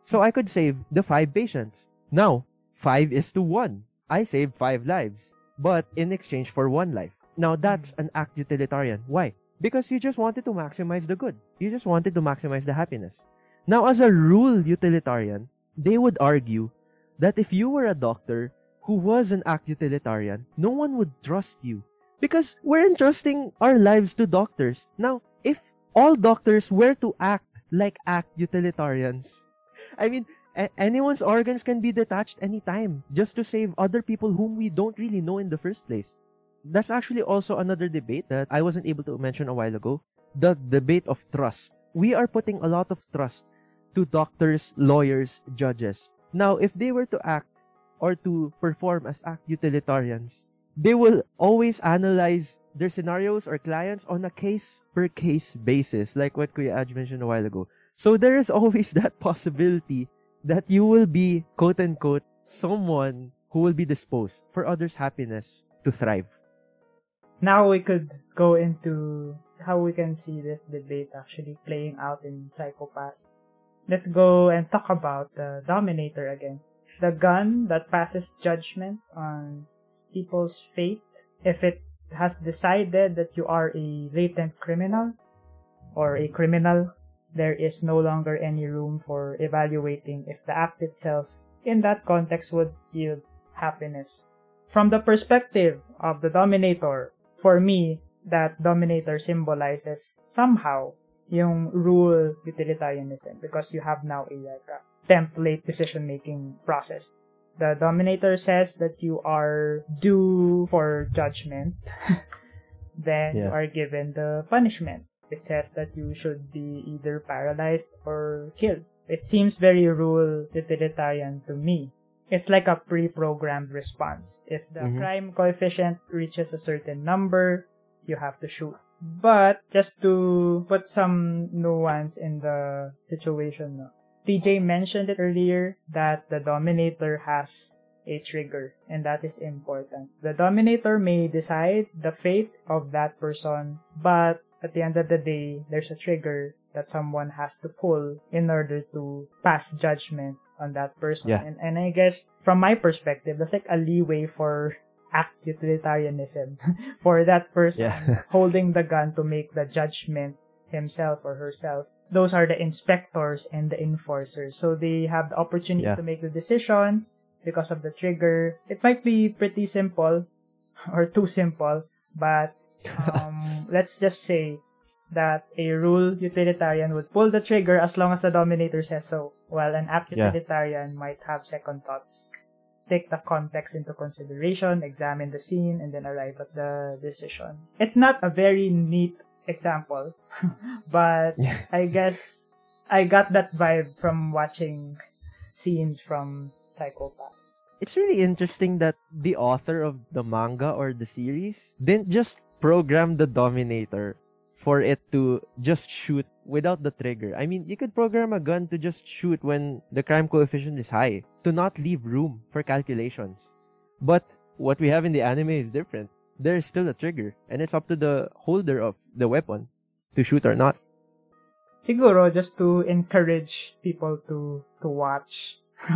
So I could save the five patients. Now, five is to one. I save five lives, but in exchange for one life. Now that's an act utilitarian. Why? Because you just wanted to maximize the good. You just wanted to maximize the happiness. Now, as a rule utilitarian, they would argue that if you were a doctor who was an act utilitarian, no one would trust you. Because we're entrusting our lives to doctors. Now, if all doctors were to act like act utilitarians. I mean, a- anyone's organs can be detached anytime just to save other people whom we don't really know in the first place. That's actually also another debate that I wasn't able to mention a while ago. The debate of trust. We are putting a lot of trust to doctors, lawyers, judges. Now, if they were to act or to perform as act utilitarians, they will always analyze their scenarios or clients on a case per case basis, like what Kuya Aj mentioned a while ago. So there is [laughs] always that possibility that you will be, quote unquote, someone who will be disposed for others' happiness to thrive. Now we could go into how we can see this debate actually playing out in Psycho-Pass. Let's go and talk about the Dominator again. The gun that passes judgment on people's fate if it has decided that you are a latent criminal or a criminal, there is no longer any room for evaluating if the act itself in that context would yield happiness. From the perspective of the dominator, for me, that dominator symbolizes somehow yung rule utilitarianism because you have now a like a template decision making process the dominator says that you are due for judgment, [laughs] then yeah. you are given the punishment. It says that you should be either paralyzed or killed. It seems very rule utilitarian to me. It's like a pre-programmed response. If the mm-hmm. crime coefficient reaches a certain number, you have to shoot. But just to put some nuance in the situation, TJ mentioned it earlier that the Dominator has a trigger, and that is important. The Dominator may decide the fate of that person, but at the end of the day, there's a trigger that someone has to pull in order to pass judgment on that person. Yeah. And, and I guess from my perspective, that's like a leeway for act utilitarianism [laughs] for that person yeah. [laughs] holding the gun to make the judgment himself or herself those are the inspectors and the enforcers. So they have the opportunity yeah. to make the decision because of the trigger. It might be pretty simple [laughs] or too simple, but um, let's just say that a rule utilitarian would pull the trigger as long as the dominator says so, while an act utilitarian yeah. might have second thoughts. Take the context into consideration, examine the scene, and then arrive at the decision. It's not a very neat example. [laughs] but I guess I got that vibe from watching scenes from Psycho-Pass. It's really interesting that the author of the manga or the series didn't just program the Dominator for it to just shoot without the trigger. I mean, you could program a gun to just shoot when the crime coefficient is high, to not leave room for calculations. But what we have in the anime is different there's still a trigger, and it's up to the holder of the weapon to shoot or not. Siguro just to encourage people to to watch. [laughs]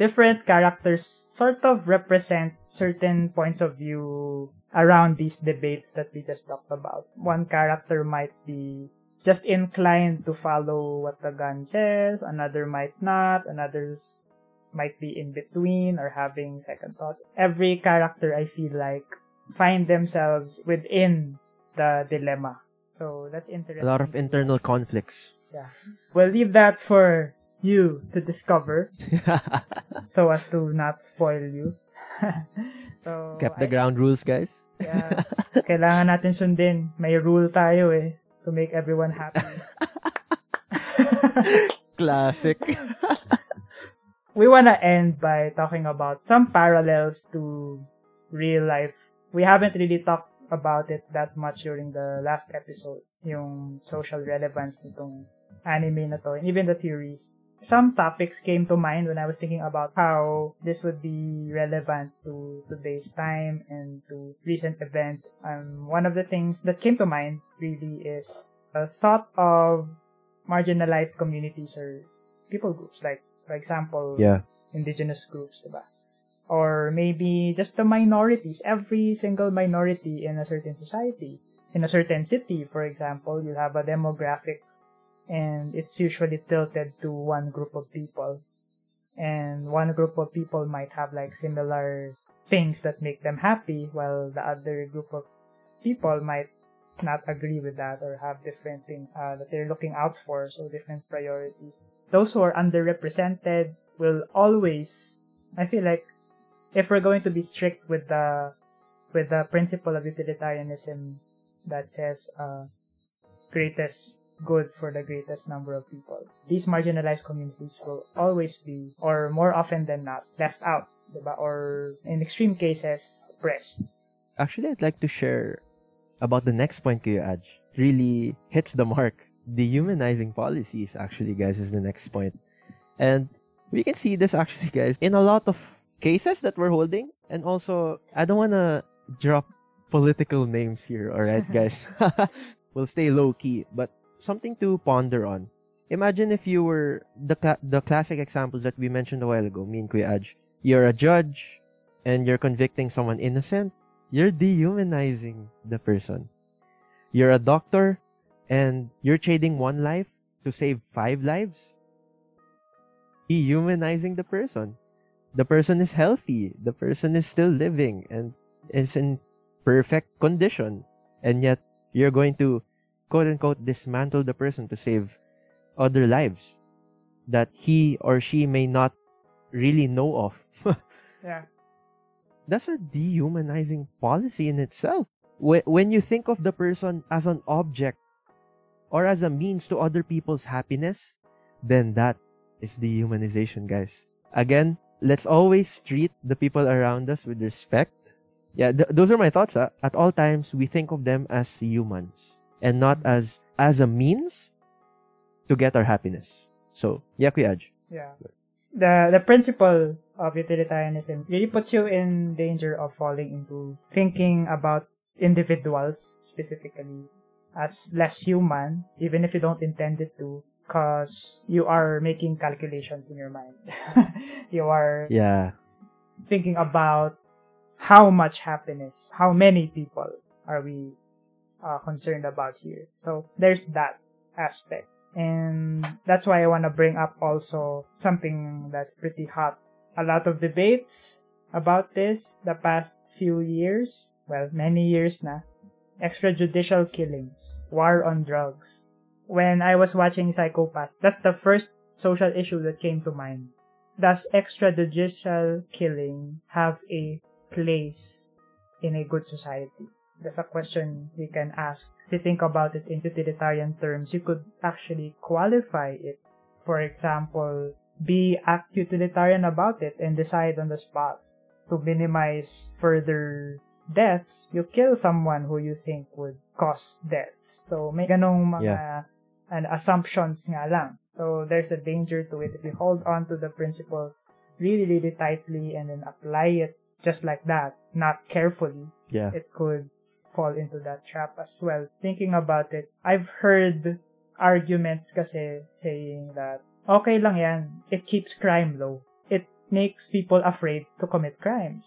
Different characters sort of represent certain points of view around these debates that we just talked about. One character might be just inclined to follow what the gun says, another might not, another's might be in between or having second thoughts. Every character, I feel like, find themselves within the dilemma. So that's interesting. A lot of internal conflicts. Yeah. We'll leave that for you to discover [laughs] so as to not spoil you. [laughs] so Kept the I- ground rules, guys. Yeah. [laughs] Kailangan natin sundin. May rule tayo eh to make everyone happy. [laughs] Classic. [laughs] we want to end by talking about some parallels to real life. We haven't really talked about it that much during the last episode, yung social relevance nitong anime na to, and even the theories. Some topics came to mind when I was thinking about how this would be relevant to today's time and to recent events. Um, one of the things that came to mind really is a thought of marginalized communities or people groups, like for example, yeah. indigenous groups, diba? Or maybe just the minorities, every single minority in a certain society. In a certain city, for example, you'll have a demographic and it's usually tilted to one group of people. And one group of people might have like similar things that make them happy, while the other group of people might not agree with that or have different things uh, that they're looking out for, so different priorities those who are underrepresented will always I feel like if we're going to be strict with the with the principle of utilitarianism that says uh, greatest good for the greatest number of people, these marginalized communities will always be, or more often than not, left out, diba? or in extreme cases, oppressed. Actually, I'd like to share about the next point Kuya Aj. Really hits the mark. Dehumanizing policies, actually, guys, is the next point. And we can see this, actually, guys, in a lot of cases that we're holding. And also, I don't want to drop political names here, alright, [laughs] guys? [laughs] we'll stay low key, but something to ponder on. Imagine if you were the cla- the classic examples that we mentioned a while ago, me and Kuya. You're a judge and you're convicting someone innocent you're dehumanizing the person. You're a doctor and you're trading one life to save five lives. Dehumanizing the person. The person is healthy. The person is still living and is in perfect condition. And yet you're going to quote unquote dismantle the person to save other lives that he or she may not really know of. [laughs] Yeah. that's a dehumanizing policy in itself. Wh- When you think of the person as an object or as a means to other people's happiness, then that is dehumanization, guys. Again, let's always treat the people around us with respect. Yeah, th- those are my thoughts. ah. At all times, we think of them as humans and not mm-hmm. as as a means to get our happiness. So, yeah, Kuya Aj. Yeah. The the principle of utilitarianism really puts you in danger of falling into thinking about individuals specifically as less human, even if you don't intend it to, because you are making calculations in your mind. [laughs] you are Yeah. thinking about how much happiness, how many people are we uh, concerned about here. So there's that aspect. And that's why I want to bring up also something that's pretty hot. A lot of debates about this the past few years. Well, many years na. Extrajudicial killings. War on drugs. When I was watching Psycho-Pass, that's the first social issue that came to mind. Does extrajudicial killing have a place in a good society? That's a question we can ask. If you think about it in utilitarian terms, you could actually qualify it. For example, be act utilitarian about it and decide on the spot to minimize further deaths, you kill someone who you think would cause deaths. So may ganong mga and assumptions nga lang. So there's a danger to it if you hold on to the principle really, really tightly and then apply it just like that, not carefully, Yeah. it could fall into that trap as well. Thinking about it, I've heard arguments kasi saying that okay lang yan, it keeps crime low. It makes people afraid to commit crimes.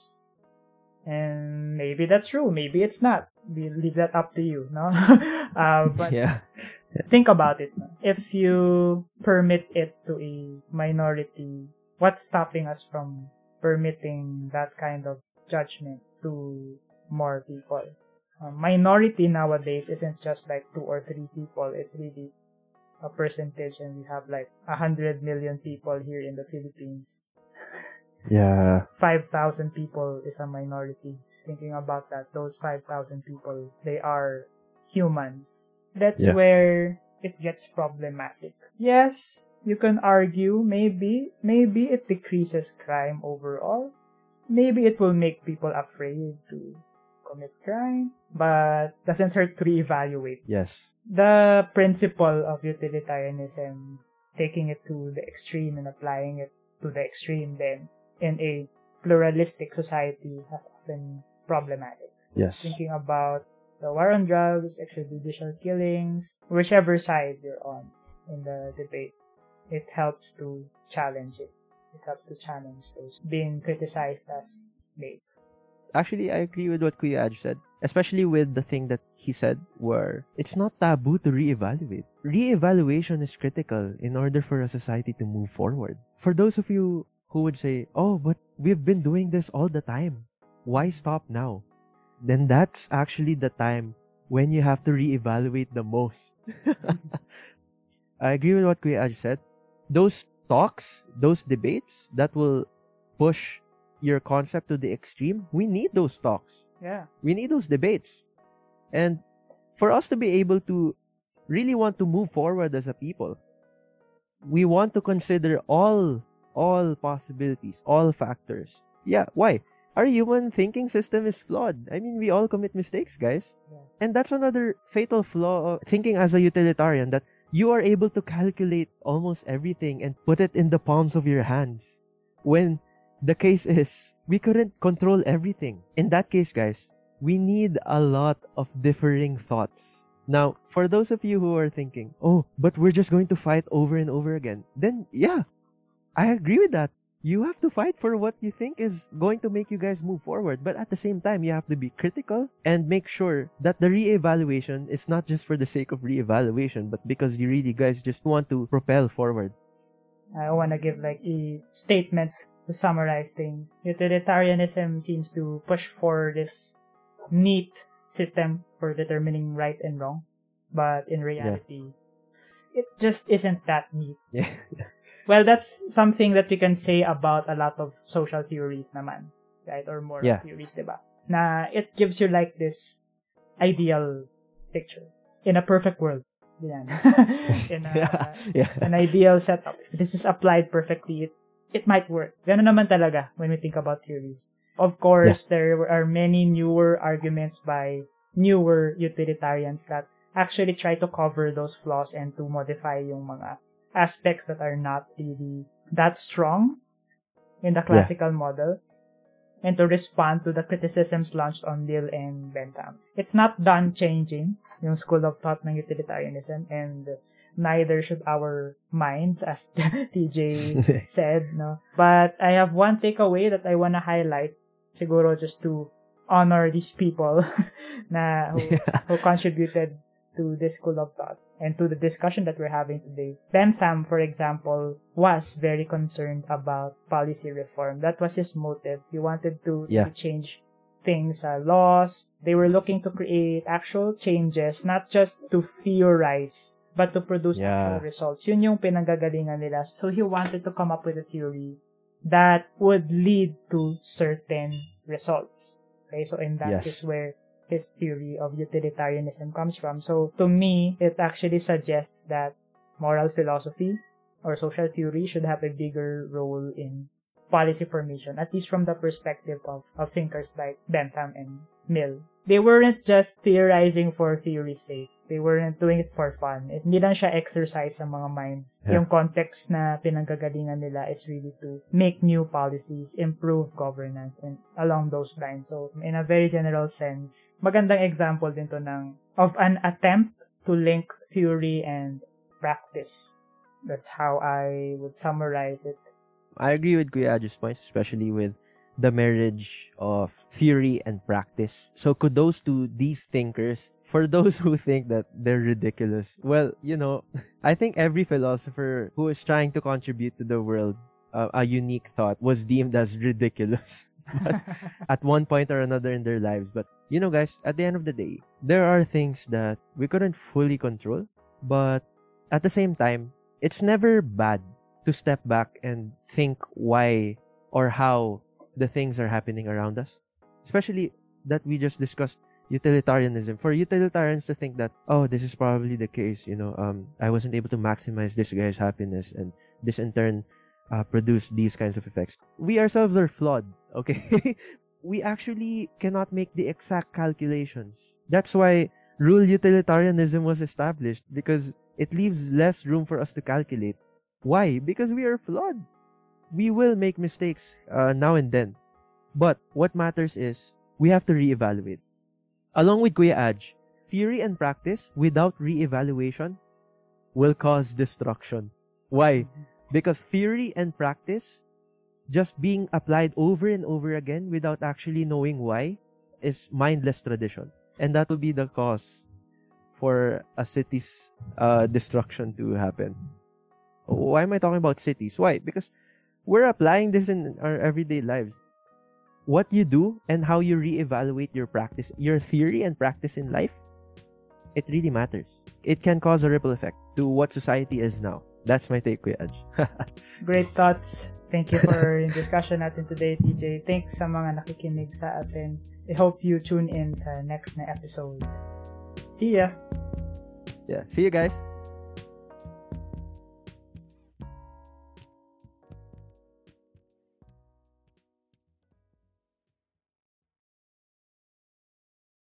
And maybe that's true, maybe it's not. We leave that up to you, no? [laughs] uh, but yeah. think about it. If you permit it to a minority, what's stopping us from permitting that kind of judgment to more people? Uh, minority nowadays isn't just like two or three people. It's really a percentage, and we have like a hundred million people here in the Philippines. Yeah. Five thousand people is a minority. Thinking about that, those five thousand people, they are humans. That's Yeah. where it gets problematic. Yes, you can argue maybe maybe it decreases crime overall. Maybe it will make people afraid to commit crime, but doesn't hurt to reevaluate Yes. the principle of utilitarianism, taking it to the extreme and applying it to the extreme then in a pluralistic society has often problematic. Yes. Thinking about the war on drugs, extrajudicial killings, whichever side you're on in the debate, it helps to challenge it. It helps to challenge those being criticized as late. Actually, I agree with what Kuya Aj said, especially with the thing that he said where it's not taboo to reevaluate. Reevaluation is critical in order for a society to move forward. For those of you who would say, oh, but we've been doing this all the time. Why stop now? Then that's actually the time when you have to reevaluate the most. [laughs] I agree with what Kuya Aj said. Those talks, those debates that will push your concept to the extreme, we need those talks. Yeah. We need those debates. And for us to be able to really want to move forward as a people, we want to consider all all possibilities, all factors. Yeah, why? Our human thinking system is flawed. I mean, we all commit mistakes, guys. Yeah. And that's another fatal flaw of thinking as a utilitarian that you are able to calculate almost everything and put it in the palms of your hands. When the case is, we couldn't control everything. In that case, guys, we need a lot of differing thoughts. Now, for those of you who are thinking, oh, but we're just going to fight over and over again, then yeah, I agree with that. You have to fight for what you think is going to make you guys move forward. But at the same time, you have to be critical and make sure that the reevaluation is not just for the sake of reevaluation, but because you really guys just want to propel forward. I want to give like a statement to summarize things. Utilitarianism seems to push for this neat system for determining right and wrong, but in reality, it just isn't that neat. [laughs] Yeah. Well, that's something that we can say about a lot of social theories naman, right? Or moral Yeah. theories, diba? Na it gives you like this ideal picture in a perfect world. [laughs] In a, [laughs] yeah. Yeah. an ideal setup. If this is applied perfectly, it, it might work. Ganun naman talaga when we think about theories. Of course, there are many newer arguments by newer utilitarians that actually try to cover those flaws and to modify yung mga aspects that are not really that strong in the classical model and to respond to the criticisms launched on Mill and Bentham. It's not done changing yung school of thought ng utilitarianism and neither should our minds as [laughs] TJ [laughs] said, no. But I have one takeaway that I want to highlight siguro just to honor these people [laughs] na who, who contributed to this school of thought and to the discussion that we're having today. Bentham, for example, was very concerned about policy reform. That was his motive. He wanted to, Yeah. to change things, uh, laws. They were looking to create actual changes, not just to theorize, but to produce Yeah. actual results. Yun yung pinanggagalingan nila. So he wanted to come up with a theory that would lead to certain results. Okay, so in that Yes. is where his theory of utilitarianism comes from. So to me, it actually suggests that moral philosophy or social theory should have a bigger role in policy formation, at least from the perspective of, of thinkers like Bentham and Mill. They weren't just theorizing for theory's sake. They weren't doing it for fun. It, hindi lang siya exercise sa mga minds. Yeah. Yung context na pinanggagalingan nila is really to make new policies, improve governance, and along those lines. So, in a very general sense, magandang example din to ng, of an attempt to link theory and practice. That's how I would summarize it. I agree with Kuya Aj's points, especially with the marriage of theory and practice. So kudos to these thinkers. For those [laughs] who think that they're ridiculous, well, you know, [laughs] I think every philosopher who is trying to contribute to the world uh, a unique thought was deemed as ridiculous [laughs] at one point or another in their lives. But you know, guys, at the end of the day, there are things that we couldn't fully control, but at the same time, it's never bad to step back and think why or how the things are happening around us. Especially that we just discussed utilitarianism. For utilitarians to think that, oh, this is probably the case, you know, um, I wasn't able to maximize this guy's happiness and this in turn uh, produced these kinds of effects. We ourselves are flawed, [laughs] okay? we actually cannot make the exact calculations. That's why rule utilitarianism was established because it leaves less room for us to calculate. Why? Because we are flawed. We will make mistakes uh, now and then. But what matters is we have to reevaluate. Along with Kuya Aj, theory and practice without reevaluation will cause destruction. Why? Because theory and practice just being applied over and over again without actually knowing why is mindless tradition. And that will be the cause for a city's uh, destruction to happen. Why am I talking about cities? Why? Because we're applying this in our everyday lives. What you do and how you reevaluate your practice, your theory and practice in life, it really matters. It can cause a ripple effect to what society is now. That's my take, Kuya. [laughs] Great thoughts. Thank you for yung discussion natin today, TJ. Thanks sa mga nakikinig sa atin. I hope you tune in sa next na episode. See ya! Yeah, see you guys.